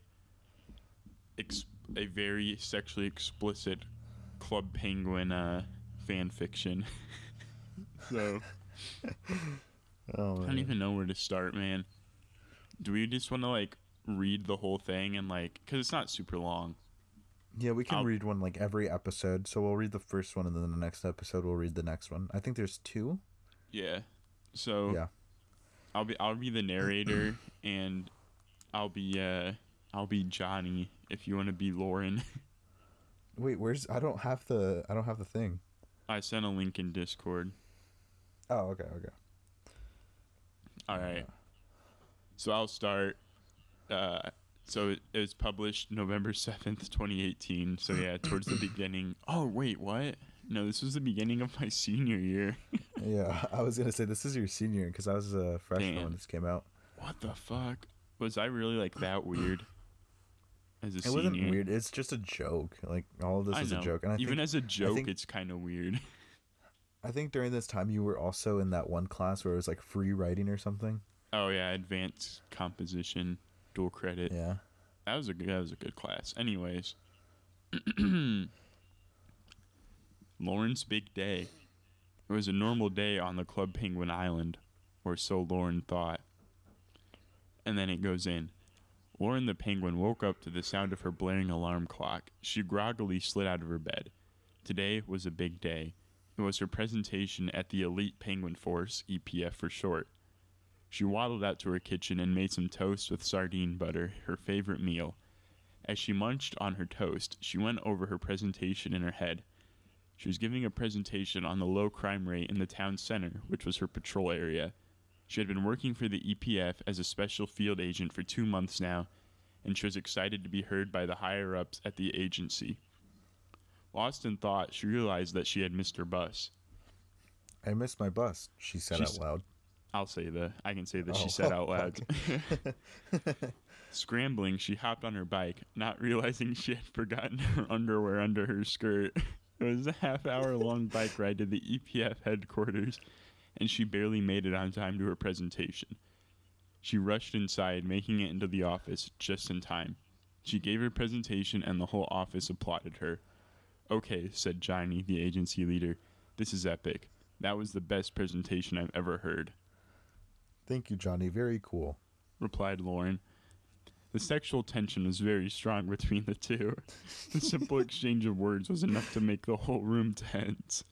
ex- a very sexually explicit Club Penguin uh, fan fiction. so Oh, I don't even know where to start, man. Do we just want to like read the whole thing and like, cause it's not super long. Yeah, we can I'll- read one like every episode. So we'll read the first one, and then the next episode we'll read the next one. I think there's two. Yeah. So Yeah. I'll be I'll be the narrator and I'll be uh I'll be Johnny if you want to be Lauren. Wait, where's? I don't have the. I don't have the thing. I sent a link in Discord. Oh, okay, okay. All right. So I'll start uh so it, it was published November 7th, 2018. So yeah, towards the beginning. Oh, wait, what? No, this was the beginning of my senior year. Yeah, I was gonna say this is your senior because I was a freshman Damn. when this came out. What the fuck? Was I really like that weird? As a It senior? wasn't weird. It's just a joke. Like all of this I is know. a joke, and I Even think as a joke, think- it's kind of weird. I think during this time you were also in that one class where it was like free writing or something. Oh yeah, advanced composition, dual credit. Yeah. That was a good, that was a good class. Anyways, Lauren's big day. It was a normal day on the Club Penguin Island, or so Lauren thought. And then it goes in. Lauren the penguin woke up to the sound of her blaring alarm clock. She groggily slid out of her bed. Today was a big day. It was her presentation at the Elite Penguin Force, EPF for short. She waddled out to her kitchen and made some toast with sardine butter, her favorite meal. As she munched on her toast, she went over her presentation in her head. She was giving a presentation on the low crime rate in the town center, which was her patrol area. She had been working for the EPF as a special field agent for two months now, and she was excited to be heard by the higher ups at the agency. Lost in thought, she realized that she had missed her bus. I missed my bus. She said She's- out loud. I'll say the I can say that Oh, she said out loud. Scrambling, she hopped on her bike, not realizing she had forgotten her underwear under her skirt. It was a half hour long bike ride to the EPF headquarters, and she barely made it on time to her presentation. She rushed inside, making it into the office just in time. She gave her presentation, and the whole office applauded her. Okay, said Johnny, the agency leader. This is epic. That was the best presentation I've ever heard, Thank you, Johnny. Very cool. replied Lauren. The sexual tension was very strong between the two. The simple exchange of words was enough to make the whole room tense.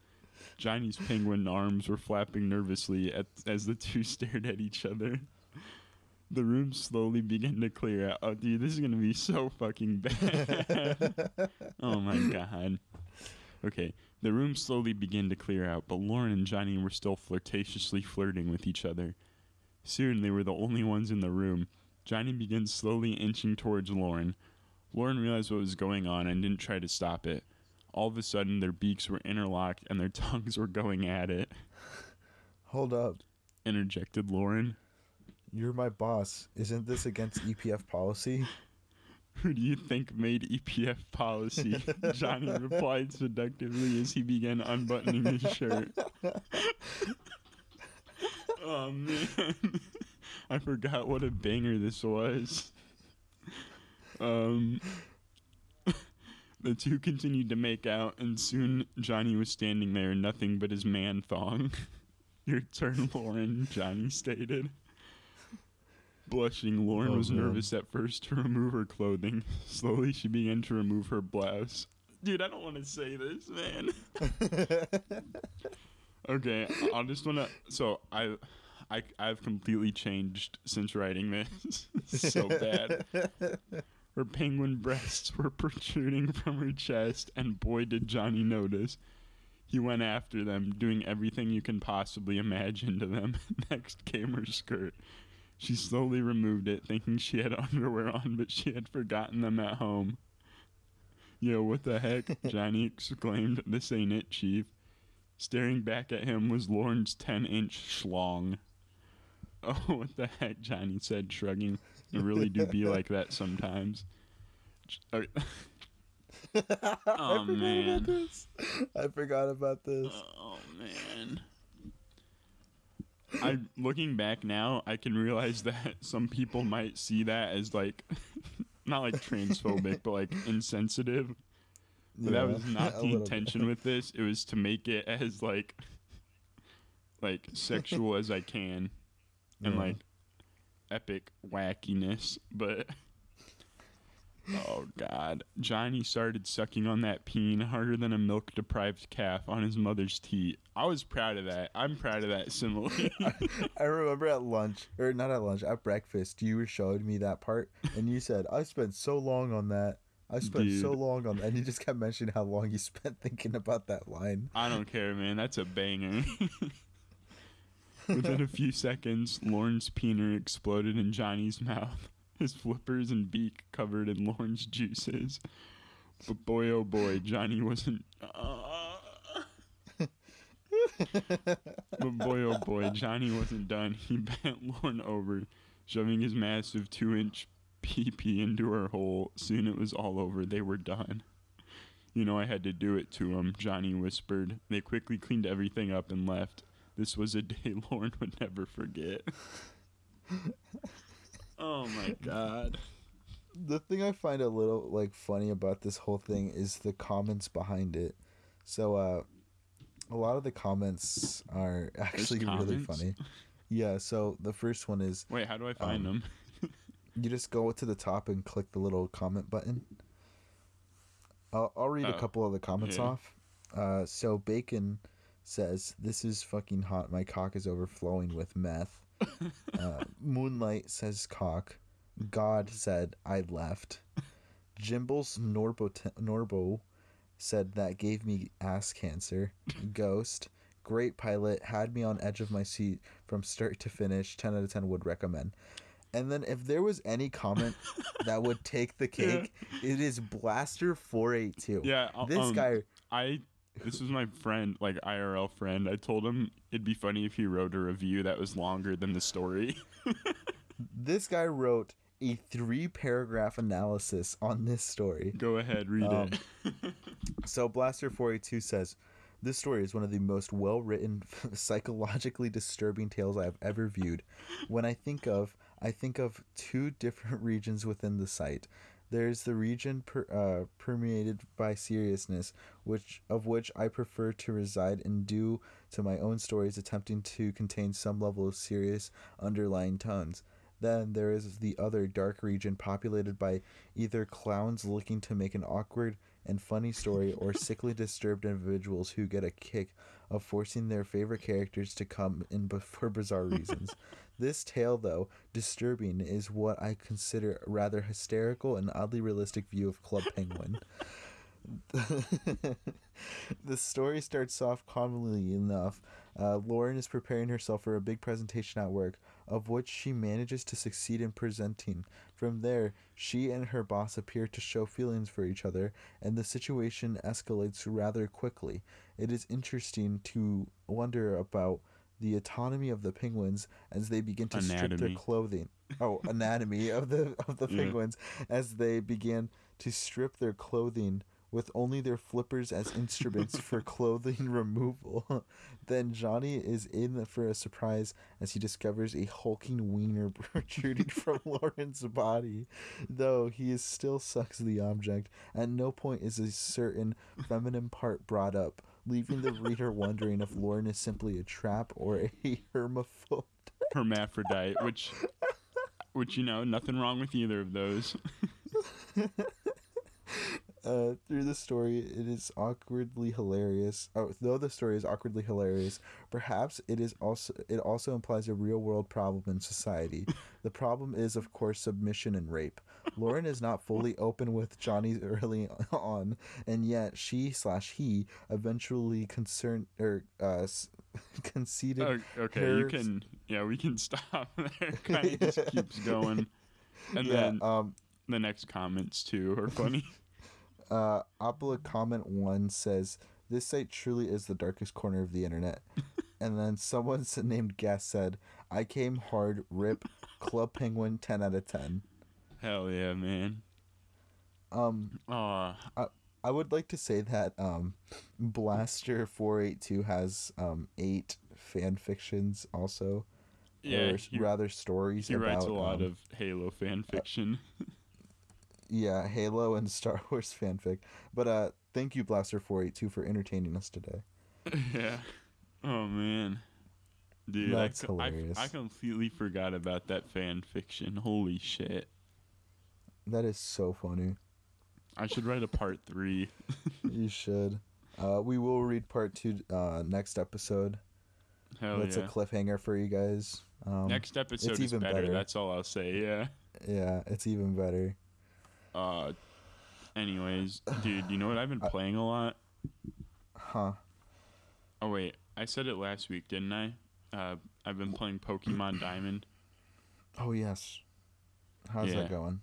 Johnny's penguin arms were flapping nervously at, as the two stared at each other. The room slowly began to clear out. Oh, dude, this is gonna be so fucking bad. oh my god. Okay, the room slowly began to clear out, but Lauren and Johnny were still flirtatiously flirting with each other. Soon they were the only ones in the room. Johnny began slowly inching towards Lauren. Lauren realized what was going on and didn't try to stop it. All of a sudden, their beaks were interlocked and their tongues were going at it. Hold up. Interjected Lauren. You're my boss. Isn't this against EPF policy? Who do you think made EPF policy? Johnny replied seductively as he began unbuttoning his shirt. Oh man. I forgot what a banger this was. Um The two continued to make out, and soon Johnny was standing there, nothing but his man thong. Your turn, Lauren, Johnny stated. Blushing, Lauren Oh, was man. nervous at first to remove her clothing. Slowly, she began to remove her blouse. Dude, I don't want to say this, man. Okay, I'll just wanna. So I, I, I've completely changed since writing this. so bad. Her penguin breasts were protruding from her chest, and boy, did Johnny notice. He went after them, doing everything you can possibly imagine to them. Next came her skirt. She slowly removed it, thinking she had underwear on, but she had forgotten them at home. Yo, what the heck? Johnny exclaimed. This ain't it, Chief. Staring back at him was Lauren's 10 inch schlong. Oh, what the heck? Johnny said, shrugging. I really do be like that sometimes. Okay. oh, I forgot man. about this. I forgot about this. Oh man. I looking back now, I can realize that some people might see that as like not like transphobic, but like insensitive. But that was not the intention with this. It was to make it as like like sexual as I can and Yeah. like epic wackiness, but Oh god. Johnny started sucking on that peen harder than a milk deprived calf on his mother's teat. I was proud of that. I'm proud of that simile. I remember at lunch, or not at lunch, at breakfast, you were showing me that part, and you said, "I spent so long on that. I spent so long on that." And you just kept mentioning how long you spent thinking about that line. I don't care, man. That's a banger. Within a few seconds, Lauren's peener exploded in Johnny's mouth, his flippers and beak covered in Lauren's juices. But boy, oh boy, Johnny wasn't. but boy, oh boy, Johnny wasn't done. He bent Lauren over, shoving his massive two inch pee pee into her hole. Soon it was all over. They were done. You know, I had to do it to him, Johnny whispered. They quickly cleaned everything up and left. This was a day Lauren would never forget. oh my god. the thing I find a little like funny about this whole thing is the comments behind it. So uh a lot of the comments are actually really funny. Yeah, so the first one is Wait, how do I find Um, them? You just go to the top and click the little comment button. I'll, I'll read a Oh, couple of the comments yeah. off. Uh, so Bacon says, This is fucking hot. My cock is overflowing with meth. uh, Moonlight says, Cock. God said, I left. Jimbles Norbo, Norbo said, That gave me ass cancer. Ghost. Great pilot. Had me on edge of my seat from start to finish. 10 out of 10 would recommend. And then if there was any comment that would take the Yeah. cake, it is Blaster 482. Yeah, uh, This um, guy I this was my friend, like IRL friend. I told him it'd be funny if he wrote a review that was longer than the story. this guy wrote a three paragraph analysis on this story. Go ahead, read Um, it. So Blaster 482 says, This story is one of the most well written, psychologically disturbing tales I have ever viewed. When I think of, I think of two different regions within the site. There's the region per, uh, permeated by seriousness, which of which I prefer to reside in due to my own stories attempting to contain some level of serious underlying tones. Then there is the other dark region populated by either clowns looking to make an awkward and funny story or sickly disturbed individuals who get a kick of forcing their favorite characters to come in b- for bizarre reasons. this tale, though disturbing, is what I consider a rather hysterical and oddly realistic view of Club Penguin. the story starts off commonly enough. Uh, Lauren is preparing herself for a big presentation at work, of which she manages to succeed in presenting. From there, she and her boss appear to show feelings for each other, and the situation escalates rather quickly. It is interesting to wonder about the autonomy of the penguins as they begin to strip their clothing. Oh, anatomy of the of the Yeah. penguins as they begin to strip their clothing with only their flippers as instruments for clothing removal. then Johnny is in for a surprise as he discovers a hulking wiener protruding from Lauren's body. Though he is still sucks the object, at no point is a certain feminine part brought up, leaving the reader wondering if Lauren is simply a trap or a hermaphrodite. Hermaphrodite, which, which you know, nothing wrong with either of those. Uh, through the story, it is awkwardly hilarious. Oh, though the story is awkwardly hilarious, perhaps it is also it also implies a real world problem in society. the problem is, of course, submission and rape. Lauren is not fully open with Johnny early on, and yet she slash he eventually concerned or uh, conceded. Oh, okay, you can. Yeah, we can stop there. kind of just keeps going, and yeah. then Um. the next comments too are funny. Uh, Apla comment one says, "This site truly is the darkest corner of the internet." and then someone named Guest said, "I came hard. Rip. Club Penguin. Ten out of 10. Hell yeah, man. Um, Aw, I I would like to say that um, Blaster four eight two has um eight fan fictions also, yeah. or He, rather stories he about writes a lot um, of Halo fan fiction. Yeah Halo and Star Wars fanfic. But uh, thank you Blaster four eight two for entertaining us today. yeah. Oh man. Dude, That's I, co- I, hilarious. I completely forgot about that fan fiction. Holy shit. That is so funny. I should write a part three. You should. Uh, we will read part two uh, next episode. Hell That's yeah. a cliffhanger for you guys. Um, Next episode is even better. better. That's all I'll say. Yeah. Yeah, it's even better. Uh. Anyways, dude, you know what I've been playing a lot? Huh. Oh wait, I said it last week, didn't I? Uh, I've been playing Pokemon Diamond. Oh yes. How's Yeah. that going?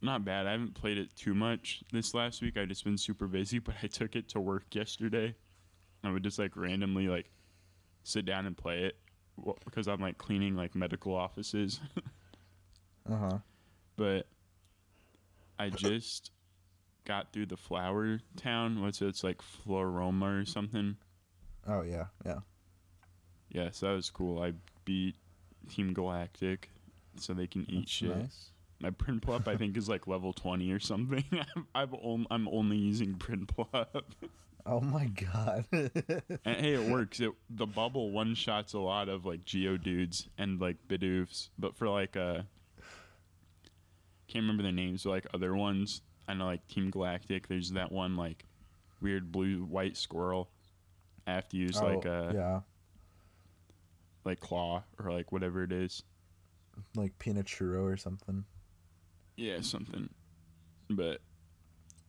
Not bad. I haven't played it too much this last week. I've just been super busy, but I took it to work yesterday. I would just like randomly like sit down and play it because I'm like cleaning like medical offices. Uh huh. but I just got through the flower town. What's it? It's like Floaroma or something. Oh yeah, yeah. Yeah, so that was cool. I beat Team Galactic, so they can eat That's shit. Nice. My Prinplup I think is like level twenty or something. I'm I've on, I'm only using Prinplup, Oh my god. and hey, it works. It the bubble one shots a lot of like Geodudes and like Bidoofs, but for like uh, can't remember their names. But like other ones, I know like Team Galactic. There's that one like weird blue white squirrel. I have to use like oh, uh yeah, like claw or like whatever it is. like peanut churro or something. Yeah, something. But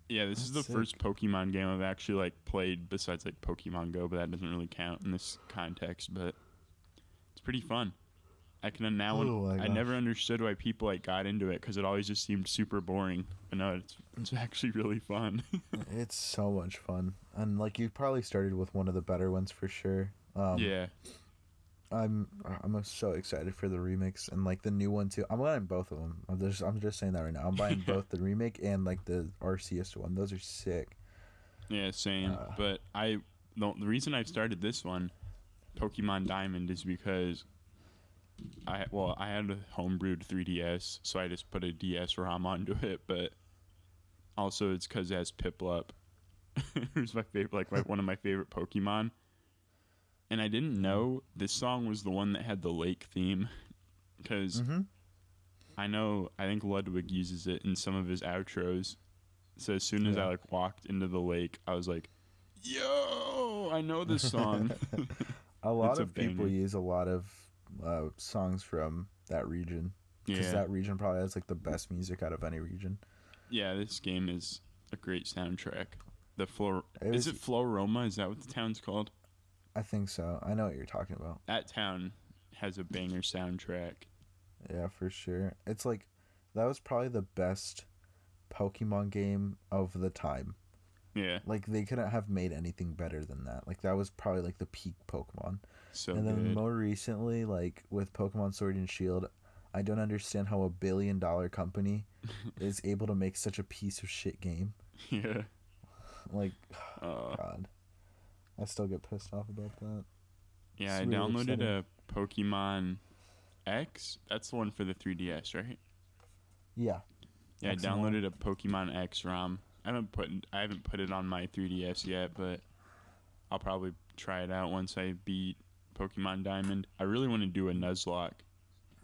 yeah, this is the sick. first Pokemon game I've actually like played besides like Pokemon Go, but that doesn't really count in this context. But it's pretty fun. I can now. Oh I gosh. never understood why people like got into it because it always just seemed super boring. But no, it's it's actually really fun. It's so much fun, and like you probably started with one of the better ones for sure. Um, yeah, I'm I'm so excited for the remix and like the new one too. I'm buying both of them. I'm just I'm just saying that right now. I'm buying both the remake and like the Arceus one. Those are sick. Yeah, same. Uh. but I the, the reason I've started this one, Pokemon Diamond, is because I well I had a homebrewed 3DS, so I just put a DS ROM onto it. But also it's because it has Piplup, who's my favorite, like my, one of my favorite Pokemon. And I didn't know this song was the one that had the lake theme, because Mm-hmm. I know I think Ludwig uses it in some of his outros. So as soon as I like walked into the lake, I was like, "Yo, I know this song." A lot of people use a lot of uh, songs from that region because yeah, that region probably has like the best music out of any region. yeah. This game is a great soundtrack. The Flor It is it Floaroma? Is that what the town's called? I think so. I know what you're talking about. That town has a banger soundtrack. Yeah, for sure. It's like that was probably the best Pokemon game of the time. Yeah, Like they couldn't have made anything better than that. Like that was probably like the peak Pokemon. so and then good. more recently, like with Pokemon Sword and Shield, I don't understand how a billion dollar company is able to make such a piece of shit game. yeah. Like Uh, God, I still get pissed off about that. yeah, I really downloaded upsetting. a Pokemon X. That's the one for the 3DS, right? Yeah, Yeah, I X Y. downloaded a Pokemon X ROM. I haven't put I haven't put it on my 3DS yet, but I'll probably try it out once I beat Pokemon Diamond. I really want to do a Nuzlocke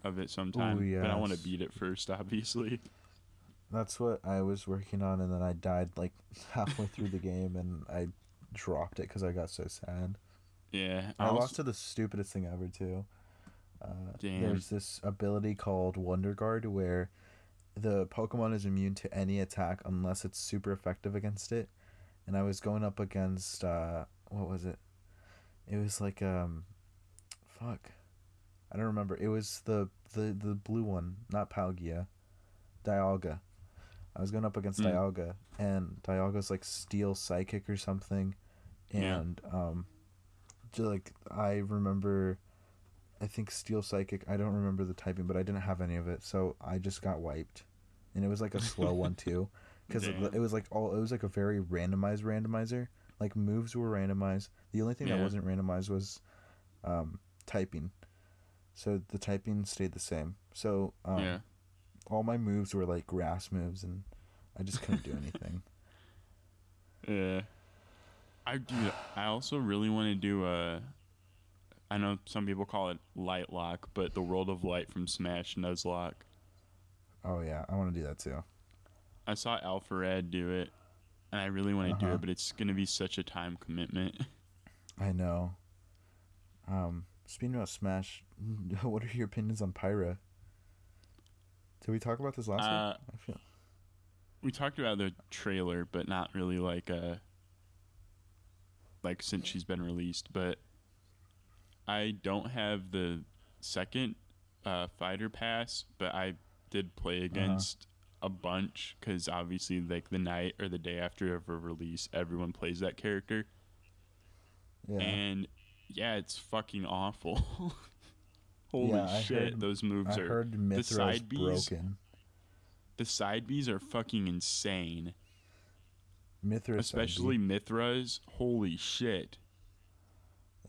of it sometime, Ooh, but I want to beat it first, obviously. that's what I was working on, and then I died like halfway through the game, and I dropped it because I got so sad. Yeah, I, I lost to the stupidest thing ever too. Uh. There's this ability called Wonder Guard where the Pokemon is immune to any attack unless it's super effective against it. And I was going up against uh, what was it? It was like um, fuck, I don't remember. It was the the the blue one, not Palkia, Dialga. I was going up against Hmm. Dialga, and Dialga's like Steel Psychic or something, Yeah. and um, just like I remember, I think Steel Psychic. I don't remember the typing, but I didn't have any of it, so I just got wiped, and it was like a slow one too, because Damn. it was like all it was like a very randomized randomizer. Like moves were randomized. The only thing that wasn't randomized was um, typing. So the typing stayed the same. So um, yeah, all my moves were like grass moves, and I just couldn't do anything. yeah. I do. I also really want to do a. I know some people call it Light Lock, but the World of Light from Smash Nuzlocke. Oh yeah, I want to do that too. I saw Alpharad do it, and I really want to do Uh-huh. it, but it's gonna be such a time commitment. I know. Um, speaking about Smash, what are your opinions on Pyra? Did we talk about this last Uh, week? I feel we talked about the trailer, but not really like uh like since she's been released. But I don't have the second uh, fighter pass, but I did play uh-huh. against a bunch because obviously, like the night or the day after of a release, everyone plays that character, yeah. and yeah, it's fucking awful. Holy Yeah, shit, heard- those moves I are Mythra's side Bs- broken. the side Bs are fucking insane. Mythra's especially Mythras. Holy shit!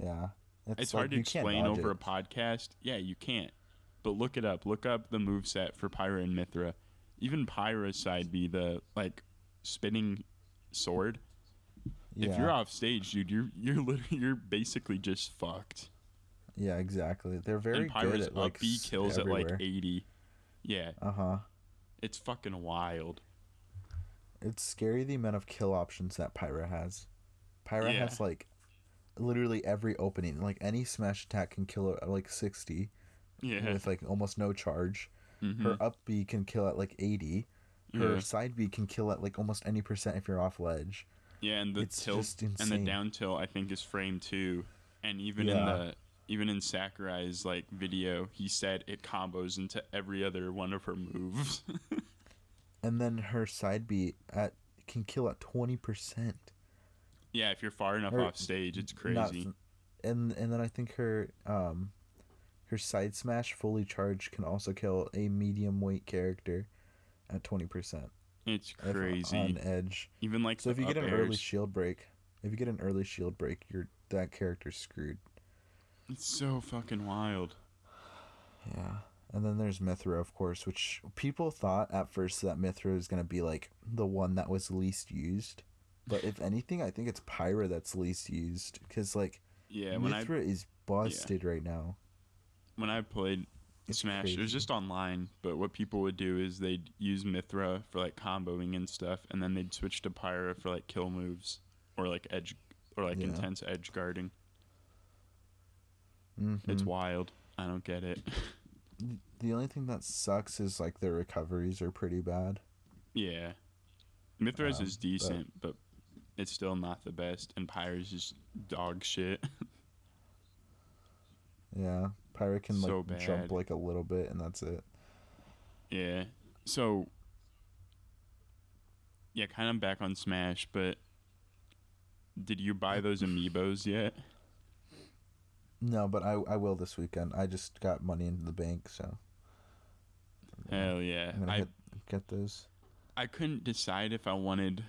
yeah. It's, like hard to explain over it. a podcast. Yeah, you can't. But look it up. Look up the move set for Pyra and Mythra. Even Pyra's side B, the like spinning sword. Yeah. If you're off stage, dude, you're you're literally you're basically just fucked. yeah, exactly. They're very and Pyra's good at like up B kills at like 80. Yeah, Uh huh. it's fucking wild. It's scary the amount of kill options that Pyra has. Pyra Yeah. has like literally every opening. Like any smash attack can kill at like sixty Yeah. with like almost no charge. Mhm. Her up B can kill at like eighty. Her Yeah. side B can kill at like almost any percent if you're off ledge. Yeah, and the It's tilt and the down tilt I think is frame two, and even in the even in Sakurai's like video, he said it combos into every other one of her moves. And then her side B at can kill at twenty percent. yeah, if you're far enough Or off stage, it's crazy. and and then I think her um Her side smash fully charged can also kill a medium weight character at 20%. It's crazy. On edge. Even like So if you get an early shield break, if you get an early shield break, you're that character's screwed. It's so fucking wild. Yeah. And then there's Mythra, of course, which people thought at first that Mythra was going to be like the one that was least used. But if anything, I think it's Pyra that's least used because like Yeah, when I Mythra is busted right now. When I played It's Smash, it was just online. But what people would do is they'd use Mythra for like comboing and stuff, and then they'd switch to Pyra for like kill moves or like edge or like Yeah. intense edge guarding. It's Mhm. wild. I don't get it. The only thing that sucks is like their recoveries are pretty bad. yeah, Mythra's Um, is but- decent, but it's still not the best, and Pyra's just dog shit. Yeah, Pyra can like So jump like a little bit, and that's it. Yeah. So yeah, kind of back on Smash, but did you buy those amiibos yet? No, but I I will this weekend. I just got money into the bank, so Hell yeah. I'm gonna I hit, get those. I couldn't decide if I wanted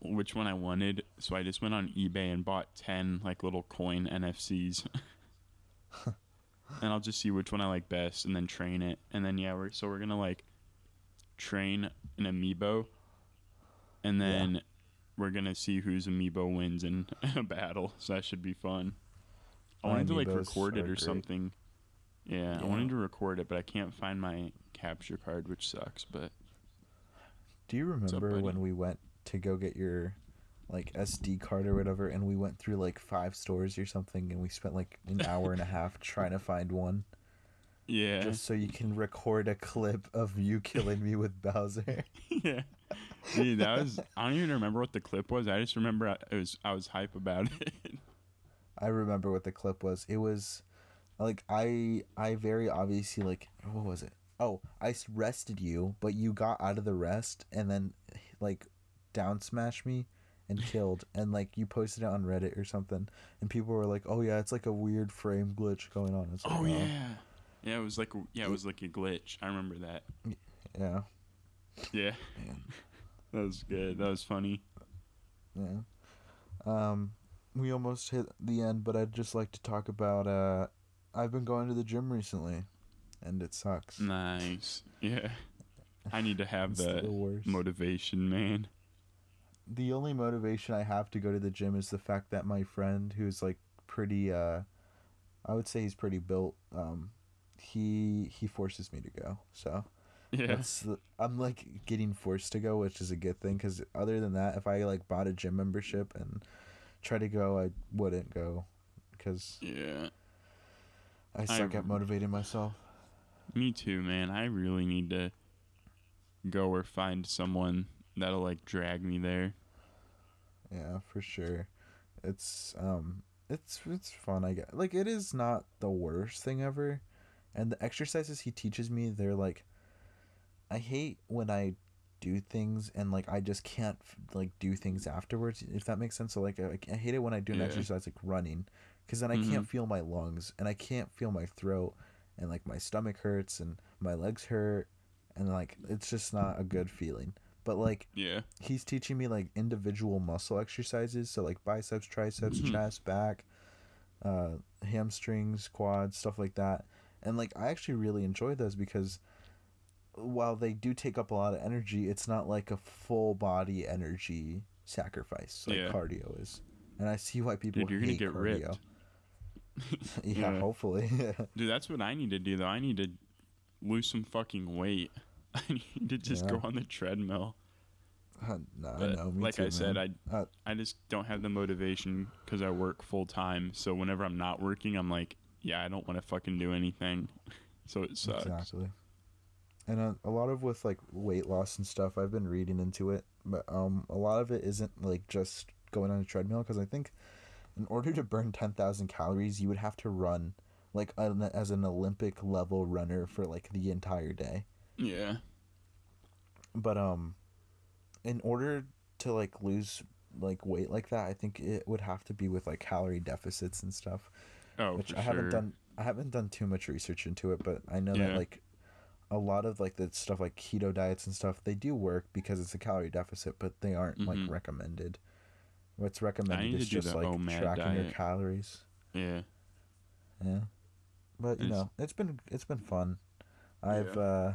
which one I wanted, so I just went on eBay and bought 10 like little coin NFCs. and I'll just see which one I like best and then train it. And then yeah, we're so we're going to like train an amiibo and Yeah. then we're going to see whose amiibo wins in a battle. So that should be fun. I wanted to like record it or great. something. Yeah, I wanted to record it, but I can't find my capture card, which sucks, but Do you remember buddy? when we went to go get your like SD card or whatever, and we went through like five stores or something, and we spent like an hour and a half trying to find one, yeah. just so you can record a clip of you killing me with Bowser. yeah. Dude, that was I don't even remember what the clip was. I just remember I, it was I was hype about it. I remember what the clip was. It was like I I very obviously like what was it? Oh, I rested you, but you got out of the rest and then like down smash me and killed and like you posted it on Reddit or something and people were like, "Oh yeah, it's like a weird frame glitch going on." Like, oh yeah. Yeah, it was like yeah, it was like a glitch. I remember that. Yeah. Yeah. Man. That was good. That was funny. Yeah. Um we almost hit the end, but I'd just like to talk about uh I've been going to the gym recently and it sucks. Nice. Yeah. I need to have that motivation, man. The only motivation I have to go to the gym is the fact that my friend who's like pretty uh I would say he's pretty built um he he forces me to go. So Yeah. that's the, I'm like getting forced to go, which is a good thing cuz other than that if I like bought a gym membership and try to go, I wouldn't go cuz Yeah. I suck at motivating myself. Me too, man. I really need to go or find someone that'll like drag me there. Yeah, for sure. It's um it's it's fun I guess. Like it is not the worst thing ever. And the exercises he teaches me, they're like I hate when I do things and like I just can't like do things afterwards if that makes sense. So like I, I hate it when I do an Yeah. exercise like running cuz then I Mhm. can't feel my lungs and I can't feel my throat and like my stomach hurts and my legs hurt and like it's just not a good feeling. But like Yeah. he's teaching me like individual muscle exercises so like biceps triceps Mhm. chest back uh hamstrings quads stuff like that and like i actually really enjoy those because while they do take up a lot of energy it's not like a full body energy sacrifice like Yeah. cardio is and i see why people Dude, you're gonna get cardio. ripped. yeah, Yeah. hopefully Dude, that's what I need to do though. I need to lose some fucking weight. I need to just Yeah. go on the treadmill. no, I But know me like too, I said, man. I Uh, I just don't have the motivation because I work full time. So whenever I'm not working, I'm like, yeah, I don't want to fucking do anything. So it sucks. Exactly. And uh, a lot of with like weight loss and stuff, I've been reading into it, but um, a lot of it isn't like just going on a treadmill because I think in order to burn ten thousand calories, you would have to run like an, as an Olympic level runner for like the entire day. Yeah. But um, in order to like lose like weight like that, I think it would have to be with like calorie deficits and stuff Oh, which I haven't sure. done I haven't done too much research into it, but I know that like a lot of like the stuff like keto diets and stuff they do work because it's a calorie deficit, but they aren't Mhm. like recommended. What's recommended is just like OMAD tracking your calories. Yeah. Yeah. But you It's- know, it's been it's been fun. I've Yeah. uh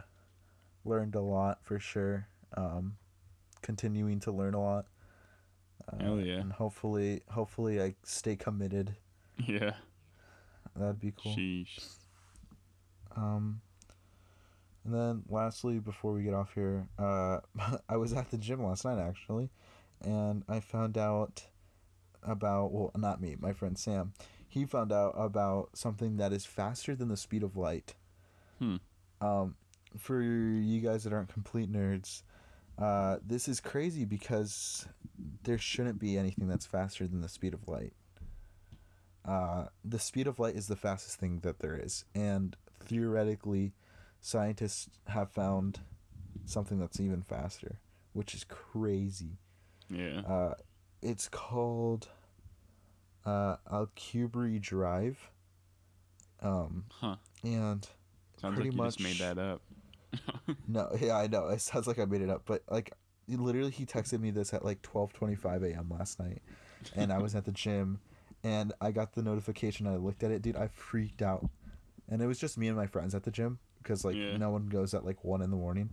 learned a lot for sure. Um continuing to learn a lot. Uh, Hell yeah. And hopefully hopefully I stay committed. Yeah. That'd be cool. Sheesh. Um and then lastly before we get off here, uh I was at the gym last night actually and I found out about well not me, my friend Sam. He found out about something that is faster than the speed of light. Hmm. Um for you guys that aren't complete nerds, uh this is crazy because there shouldn't be anything that's faster than the speed of light. Uh, the speed of light is the fastest thing that there is, and theoretically, scientists have found something that's even faster, which is crazy. Yeah. Uh, it's called uh, Alcubierre Drive. Um, Huh. and Sounds pretty like you just made that up. no, yeah, I know it sounds like I made it up, but like literally, he texted me this at like twelve twenty five a.m. last night, and I was at the gym, and I got the notification. I looked at it, dude. I freaked out, and it was just me and my friends at the gym because like Yeah. no one goes at like one in the morning,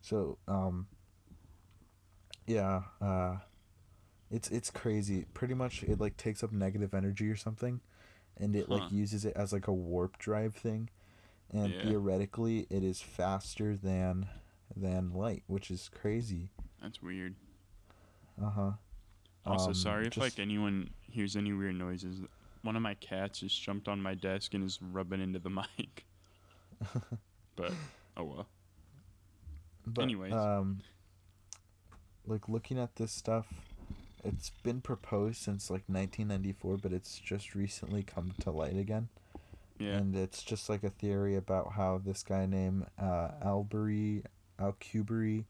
so um. Yeah, uh, it's it's crazy. Pretty much, it like takes up negative energy or something, and it Huh. like uses it as like a warp drive thing, and Yeah. theoretically, it is faster than than light, which is crazy. That's weird. Uh huh. Also, Um, sorry if just- like anyone hears any weird noises. One of my cats just jumped on my desk and is rubbing into the mic. but oh well. But, Anyways. um, like looking at this stuff, it's been proposed since like 1994, but it's just recently come to light again. Yeah. And it's just like a theory about how this guy named uh, Albury Alcubierre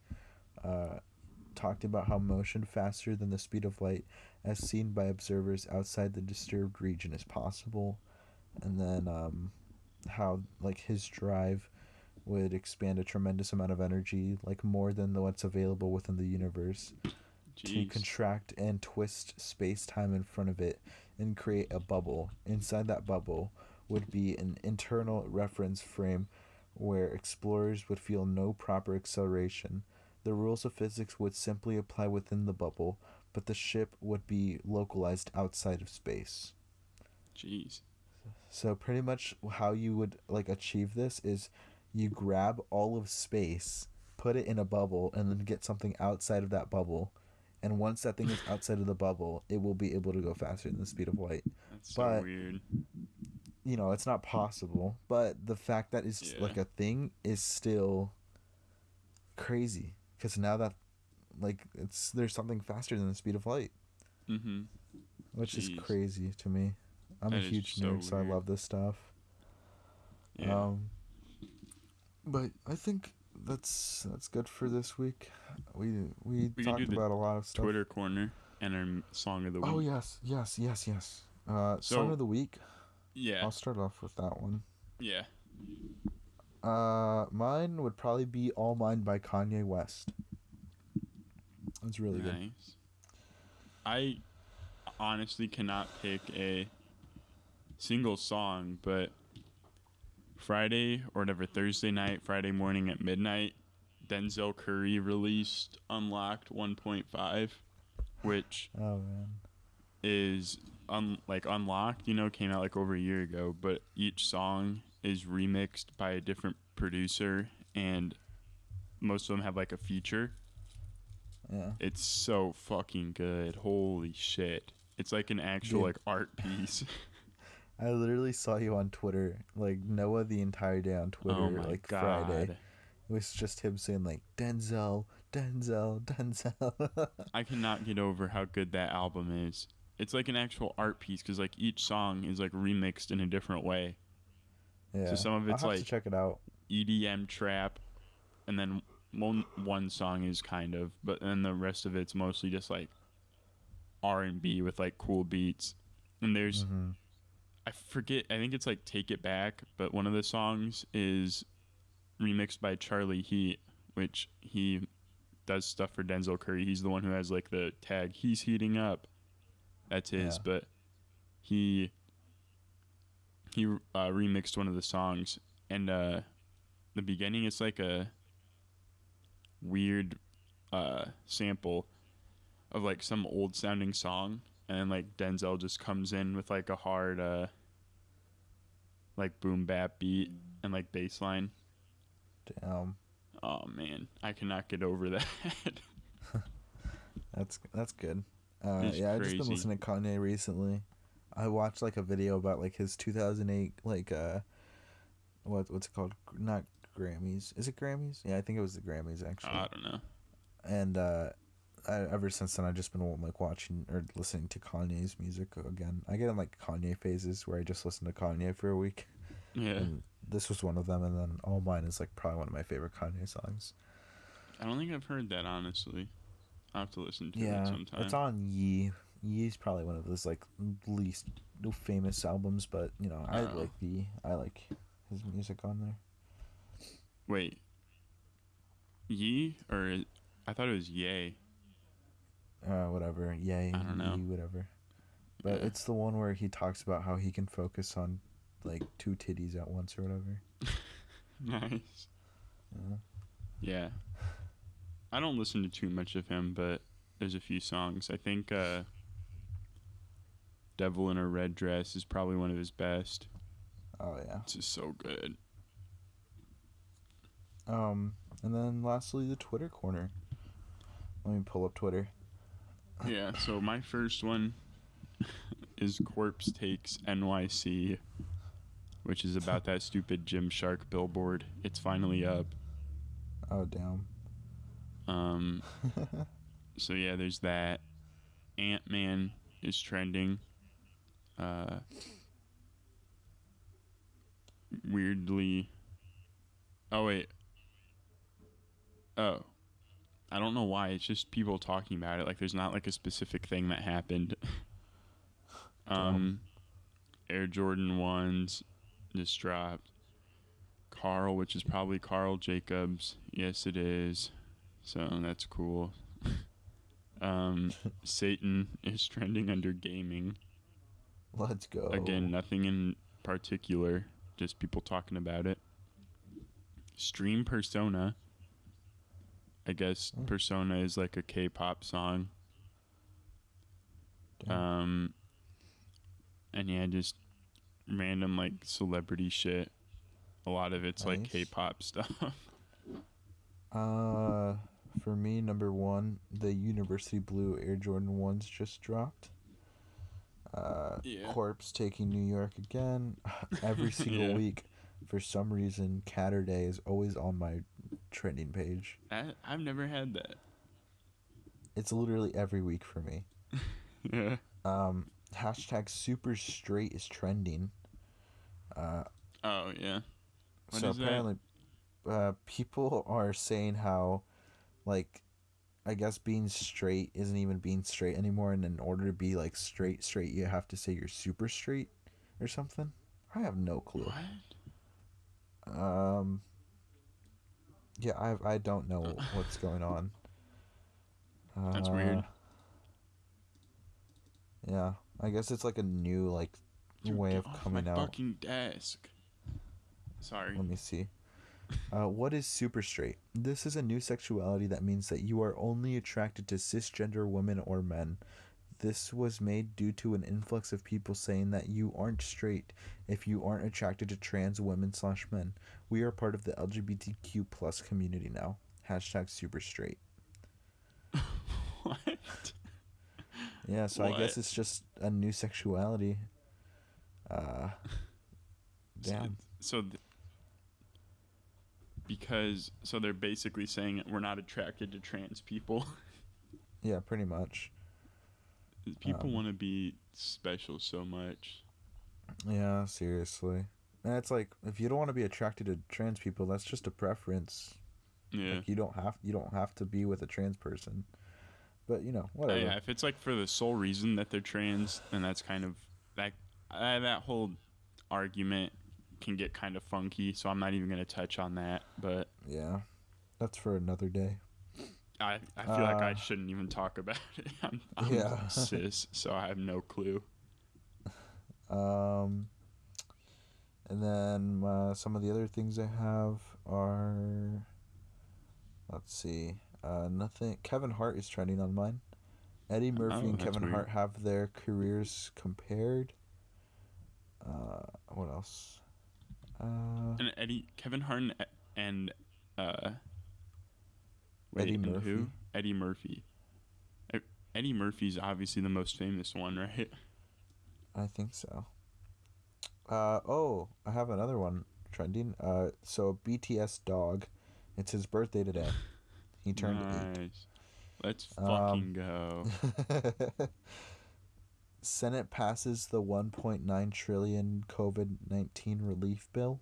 uh, talked about how motion faster than the speed of light, as seen by observers outside the disturbed region, is possible, and then um, how like his drive would expand a tremendous amount of energy, like more than what's available within the universe to contract and twist space time in front of it and create a bubble. Inside that bubble would be an internal reference frame where explorers would feel no proper acceleration. The rules of physics would simply apply within the bubble, but the ship would be localized outside of space. Jeez. So pretty much how you would like achieve this is you grab all of space, put it in a bubble, and then get something outside of that bubble. And once that thing is outside of the bubble, it will be able to go faster than the speed of light. That's so But- weird. You know, it's not possible, but the fact that it's Yeah. like a thing is still crazy. Because now that, like, it's there's something faster than the speed of light, Mm-hmm. which is crazy to me. I'm That a huge so nerd, so I love this stuff. Yeah. Um, but I think that's that's good for this week. We we, We talked about a lot of stuff. Twitter corner and our song of the week. Oh yes, yes, yes, yes. Uh, So- song of the week. Yeah. I'll start off with that one. Yeah. Uh, mine would probably be "All Mine" by Kanye West. That's really good. nice. I honestly cannot pick a single song, but Friday or whatever Thursday night, Friday morning at midnight, Denzel Curry released Unlocked 1.5, which Oh man. is un- like unlocked you know came out like over a year ago but each song is remixed by a different producer and most of them have like a feature Yeah. it's so fucking good holy shit it's like an actual Dude. like art piece I literally saw you on Twitter, like Noah, the entire day on Twitter, oh like god Friday. It was just him saying like Denzel, Denzel, Denzel. i cannot get over how good that album is it's like an actual art piece because like each song is like remixed in a different way yeah. So some of it's like- to check it out. EDM trap, and then one one song is kind of, but then the rest of it's mostly just like R and B with like cool beats. And there's Mhm. I forget. I think it's like "Take It Back," but one of the songs is remixed by Charlie Heat, which he does stuff for Denzel Curry. He's the one who has like the tag. He's heating up. That's his, Yeah. but he he uh, remixed one of the songs, and uh, the beginning it's like a weird uh, sample of like some old sounding song, and then like Denzel just comes in with like a hard uh, like boom bap beat and like bass line. Damn, Oh man, I cannot get over that. that's that's good. Uh, yeah, I've just been listening to Kanye recently. I watched like a video about like his 2008 like uh, what what's it called? Not Grammys. Is it Grammys? Yeah, I think it was the Grammys actually. I don't know. and uh, I, ever since then, I've just been like watching or listening to Kanye's music again. I get in like Kanye phases where I just listen to Kanye for a week, Yeah, and this was one of them. And then All Mine is like probably one of my favorite Kanye songs. I don't think I've heard that honestly. I have to listen to it Yeah, sometime. it's on Yee. Yee's probably one of his like least famous albums, but you know I Oh. like the I like his music on there. Wait, Yee or I thought it was Yay. Uh, whatever, yay, I don't know. Yee, whatever. But Yeah. it's the one where he talks about how he can focus on like two titties at once or whatever. nice. Yeah. Yeah. I don't listen to too much of him, but there's a few songs. I think uh, Devil in a Red Dress is probably one of his best. Oh yeah. It's just so good. Um, and then lastly, the Twitter corner. Let me pull up Twitter. Yeah, so my first one is Corpse Takes NYC, which is about that stupid Gymshark billboard. It's finally up. Oh damn. Um, so yeah, there's that. Ant Man is trending. Uh, weirdly. Oh wait. Oh. I don't know why. It's just people talking about it. Like there's not like a specific thing that happened. um, Air Jordan ones just dropped. Karl, which is probably Karl Jacobs. Yes, it is. So that's cool. um, Satan is trending under gaming. Let's go. Again, nothing in particular, just people talking about it. Stream Persona. I guess Hmm. Persona is like a K-pop song. Damn. Um, and yeah, just random like celebrity shit. A lot of it's like K-pop stuff. Uh, for me, number one, the University Blue Air Jordan ones just dropped. Uh, Yeah. Corpse taking New York again. Every single Yeah. week, for some reason, Caturday is always on my trending page. that, I've never had that. It's literally every week for me. Yeah. Um, hashtag super straight is trending. Uh, Oh yeah. What so is that? apparently, uh, people are saying how, like, I guess being straight isn't even being straight anymore, and in order to be like straight, straight, you have to say you're super straight, or something. I have no clue. What? Um. Yeah, I I don't know what's going on. That's Uh, weird. Yeah, I guess it's like a new like Dude, way of coming my out. fucking desk. Sorry. Let me see. Uh, what is super straight? This is a new sexuality that means that you are only attracted to cisgender women or men. This was made due to an influx of people saying that you aren't straight if you aren't attracted to trans women slash men. We are part of the LGBTQ plus community now. Hashtag super straight. what? Yeah, so I guess it's just a new sexuality. Uh, damn. So, th- because so they're basically saying we're not attracted to trans people. Yeah, pretty much. people Um, want to be special so much. Yeah, seriously. And it's like if you don't want to be attracted to trans people, that's just a preference. Yeah. Like you don't have you don't have to be with a trans person. But you know, Uh, whatever. yeah, if it's like for the sole reason that they're trans, then that's kind of that. uh, that whole argument can get kind of funky, so I'm not even gonna touch on that. But Yeah, that's for another day. I, I feel like I Uh, shouldn't even talk about it. I'm, I'm Yeah. cis, so I have no clue. Um, and then uh, some of the other things I have are, let's see, uh, nothing. Kevin Hart is trending on mine. Eddie Murphy Oh, and Kevin weird. Hart have their careers compared. Uh, what else? Uh, And Eddie, Kevin Hart, and, uh, Eddie and Murphy. who? Eddie Murphy. Eddie Murphy's obviously the most famous one, right? I think so. Uh, oh, I have another one trending. Uh, so BTS dog, it's his birthday today. He turned eight. nice. Let's Um, fucking go. Senate passes the 1.9 trillion COVID-19 relief bill.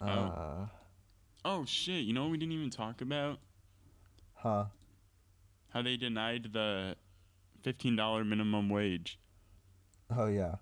Oh. Uh, Oh shit! You know what we didn't even talk about? huh. How they denied the fifteen dollar minimum wage. Oh yeah.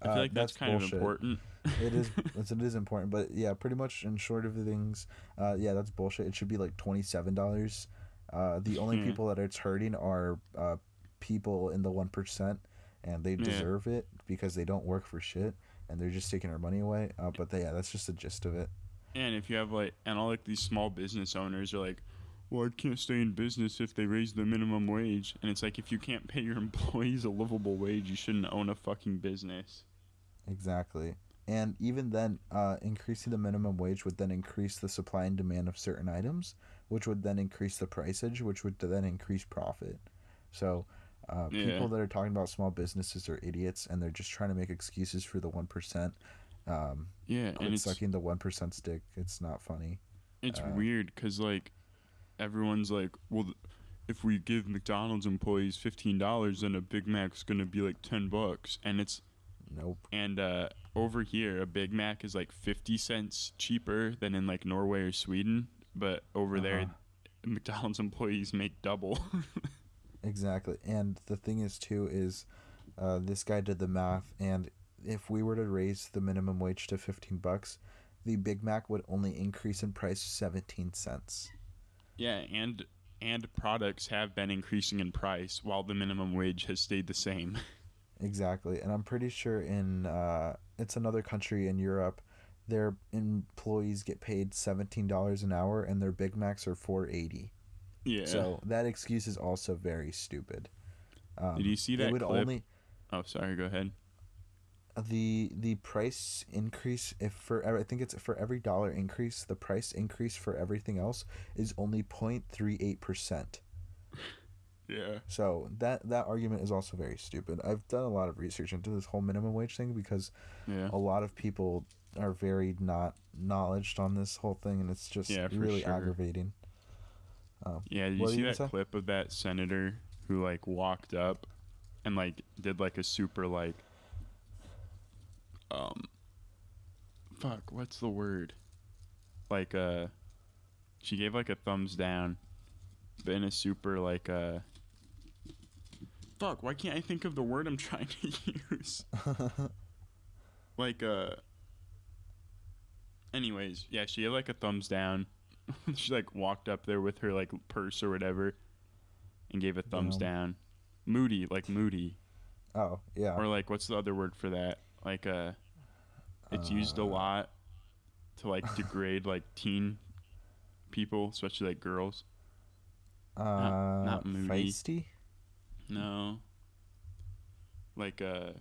I feel Uh, like that's, kind bullshit. of important. it is it's, it is important, but yeah, pretty much in short of things, uh, yeah, that's bullshit. It should be like twenty seven dollars. Uh, the only Yeah. people that it's hurting are uh, people in the one percent, and they Yeah. deserve it because they don't work for shit, and they're just taking our money away. Uh, but they, yeah, that's just the gist of it. And if you have like, and all like these small business owners are like, well, I can't stay in business if they raise the minimum wage. And it's like, if you can't pay your employees a livable wage, you shouldn't own a fucking business. Exactly. And even then, uh, increasing the minimum wage would then increase the supply and demand of certain items, which would then increase the priceage, which would then increase profit. So, uh, Yeah. people that are talking about small businesses are idiots, and they're just trying to make excuses for the one percent. Um, Yeah, and quit it's sucking the one percent stick. It's not funny. it's uh, weird because like, everyone's like, well, if we give McDonald's employees fifteen dollars, then a Big Mac's gonna be like ten bucks, and it's Nope. and uh, over here a Big Mac is like fifty cents cheaper than in like Norway or Sweden, but over there Uh-huh. McDonald's employees make double. Exactly. And the thing is too is, uh, this guy did the math, and if we were to raise the minimum wage to fifteen bucks, the Big Mac would only increase in price seventeen cents. yeah, and and products have been increasing in price while the minimum wage has stayed the same. Exactly, and I'm pretty sure in uh, it's another country in Europe, their employees get paid seventeen dollars an hour, and their Big Macs are four eighty. Yeah. So that excuse is also very stupid. Um, Did you see it that would clip? only oh, sorry. Go ahead. the the price increase if for I think it's for every dollar increase, the price increase for everything else is only 0.38 percent. Yeah. So that that argument is also very stupid. I've done a lot of research into this whole minimum wage thing because Yeah. a lot of people are very not knowledged on this whole thing, and it's just Yeah, really sure. aggravating. Yeah, did you see you that say? clip of that senator who like walked up and like did like a super like um fuck, what's the word? Like uh she gave like a thumbs down but in a super like uh fuck, why can't I think of the word I'm trying to use? like uh anyways, yeah, she gave like a thumbs down. she like walked up there with her like purse or whatever and gave a thumbs down. Moody, like moody. oh yeah, Or like what's the other word for that? Like uh it's used a Uh, lot to like degrade like teen people, especially like girls. uh, not moody. feisty. No. Like uh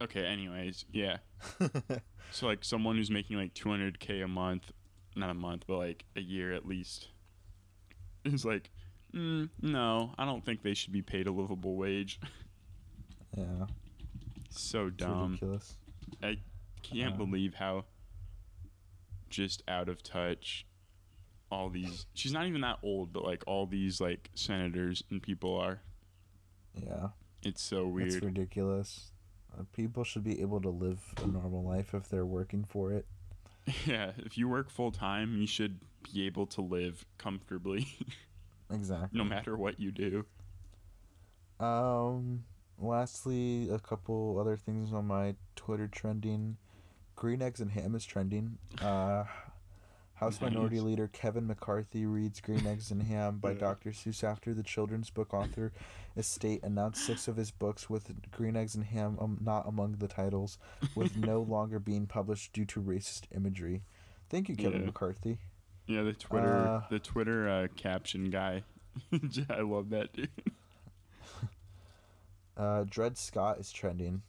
Okay, anyways, yeah. So like someone who's making like 200k a month, not a month, but like a year at least, is like, mm, no, I don't think they should be paid a livable wage. yeah, so it's dumb. ridiculous. I can't Uh, believe how just out of touch all these. She's not even that old, but like all these like senators and people are. Yeah. It's so weird. It's ridiculous. Uh, people should be able to live a normal life if they're working for it. Yeah, if you work full time, you should be able to live comfortably, Exactly. no matter what you do. Um, lastly, a couple other things on my Twitter trending. Green eggs and ham is trending. Uh, House Minority Leader Kevin McCarthy reads Green Eggs and Ham by Dr. Seuss after the children's book author estate announced six of his books with Green Eggs and Ham um, not among the titles, with no longer being published due to racist imagery. Thank you, Kevin Yeah. McCarthy. Yeah, the Twitter Uh, the Twitter uh, caption guy. I love that dude. Uh, Dred Scott is trending.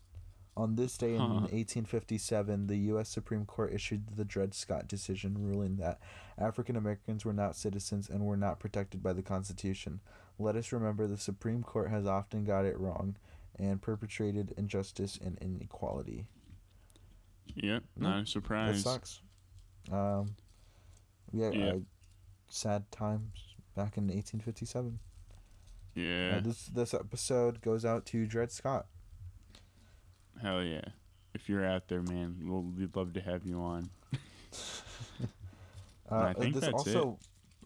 On this day in Huh. 1857, the U.S. Supreme Court issued the Dred Scott decision ruling that African Americans were not citizens and were not protected by the Constitution. Let us remember the Supreme Court has often got it wrong and perpetrated injustice and inequality. Yep, No, not a That sucks. Um, yeah, Yeah. Uh, sad times back in 1857. Yeah, Uh, this this episode goes out to Dred Scott. Hell yeah. If you're out there, man, we'll, we'd love to have you on. Uh, I think this that's also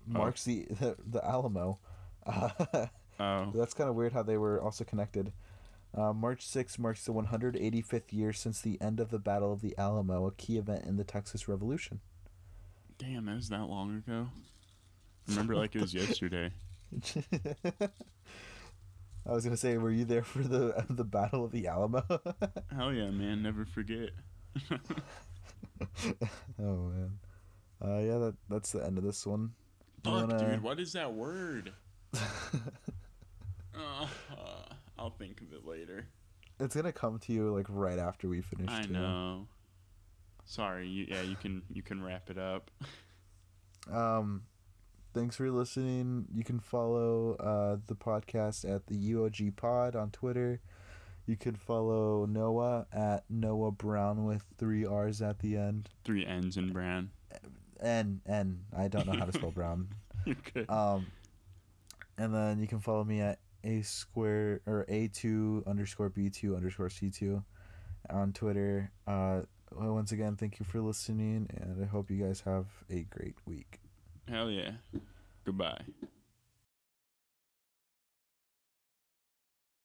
marks the, the the Alamo. Uh, Oh, that's kind of weird how they were also connected. Uh, March 6th marks the 185th year since the end of the Battle of the Alamo, a key event in the Texas Revolution. damn, that was that long ago. I remember like it was yesterday. I was gonna say, were you there for the the Battle of the Alamo? Hell yeah, man, never forget. oh man, uh, yeah, that that's the end of this one. Fuck, wanna- dude, what is that word? Uh, I'll think of it later. it's gonna come to you like right after we finish. I too. know. Sorry, you, yeah, you can you can wrap it up. Um, thanks for listening. You can follow uh, the podcast at the UOG Pod on Twitter. You can follow Noah at Noah Brown with three R's at the end. Three N's in Brown. N N. I don't know how to spell Brown. okay. Um, and then you can follow me at a square or a two underscore b two underscore c two on Twitter. Uh, once again, thank you for listening, and I hope you guys have a great week. Hell yeah. Goodbye.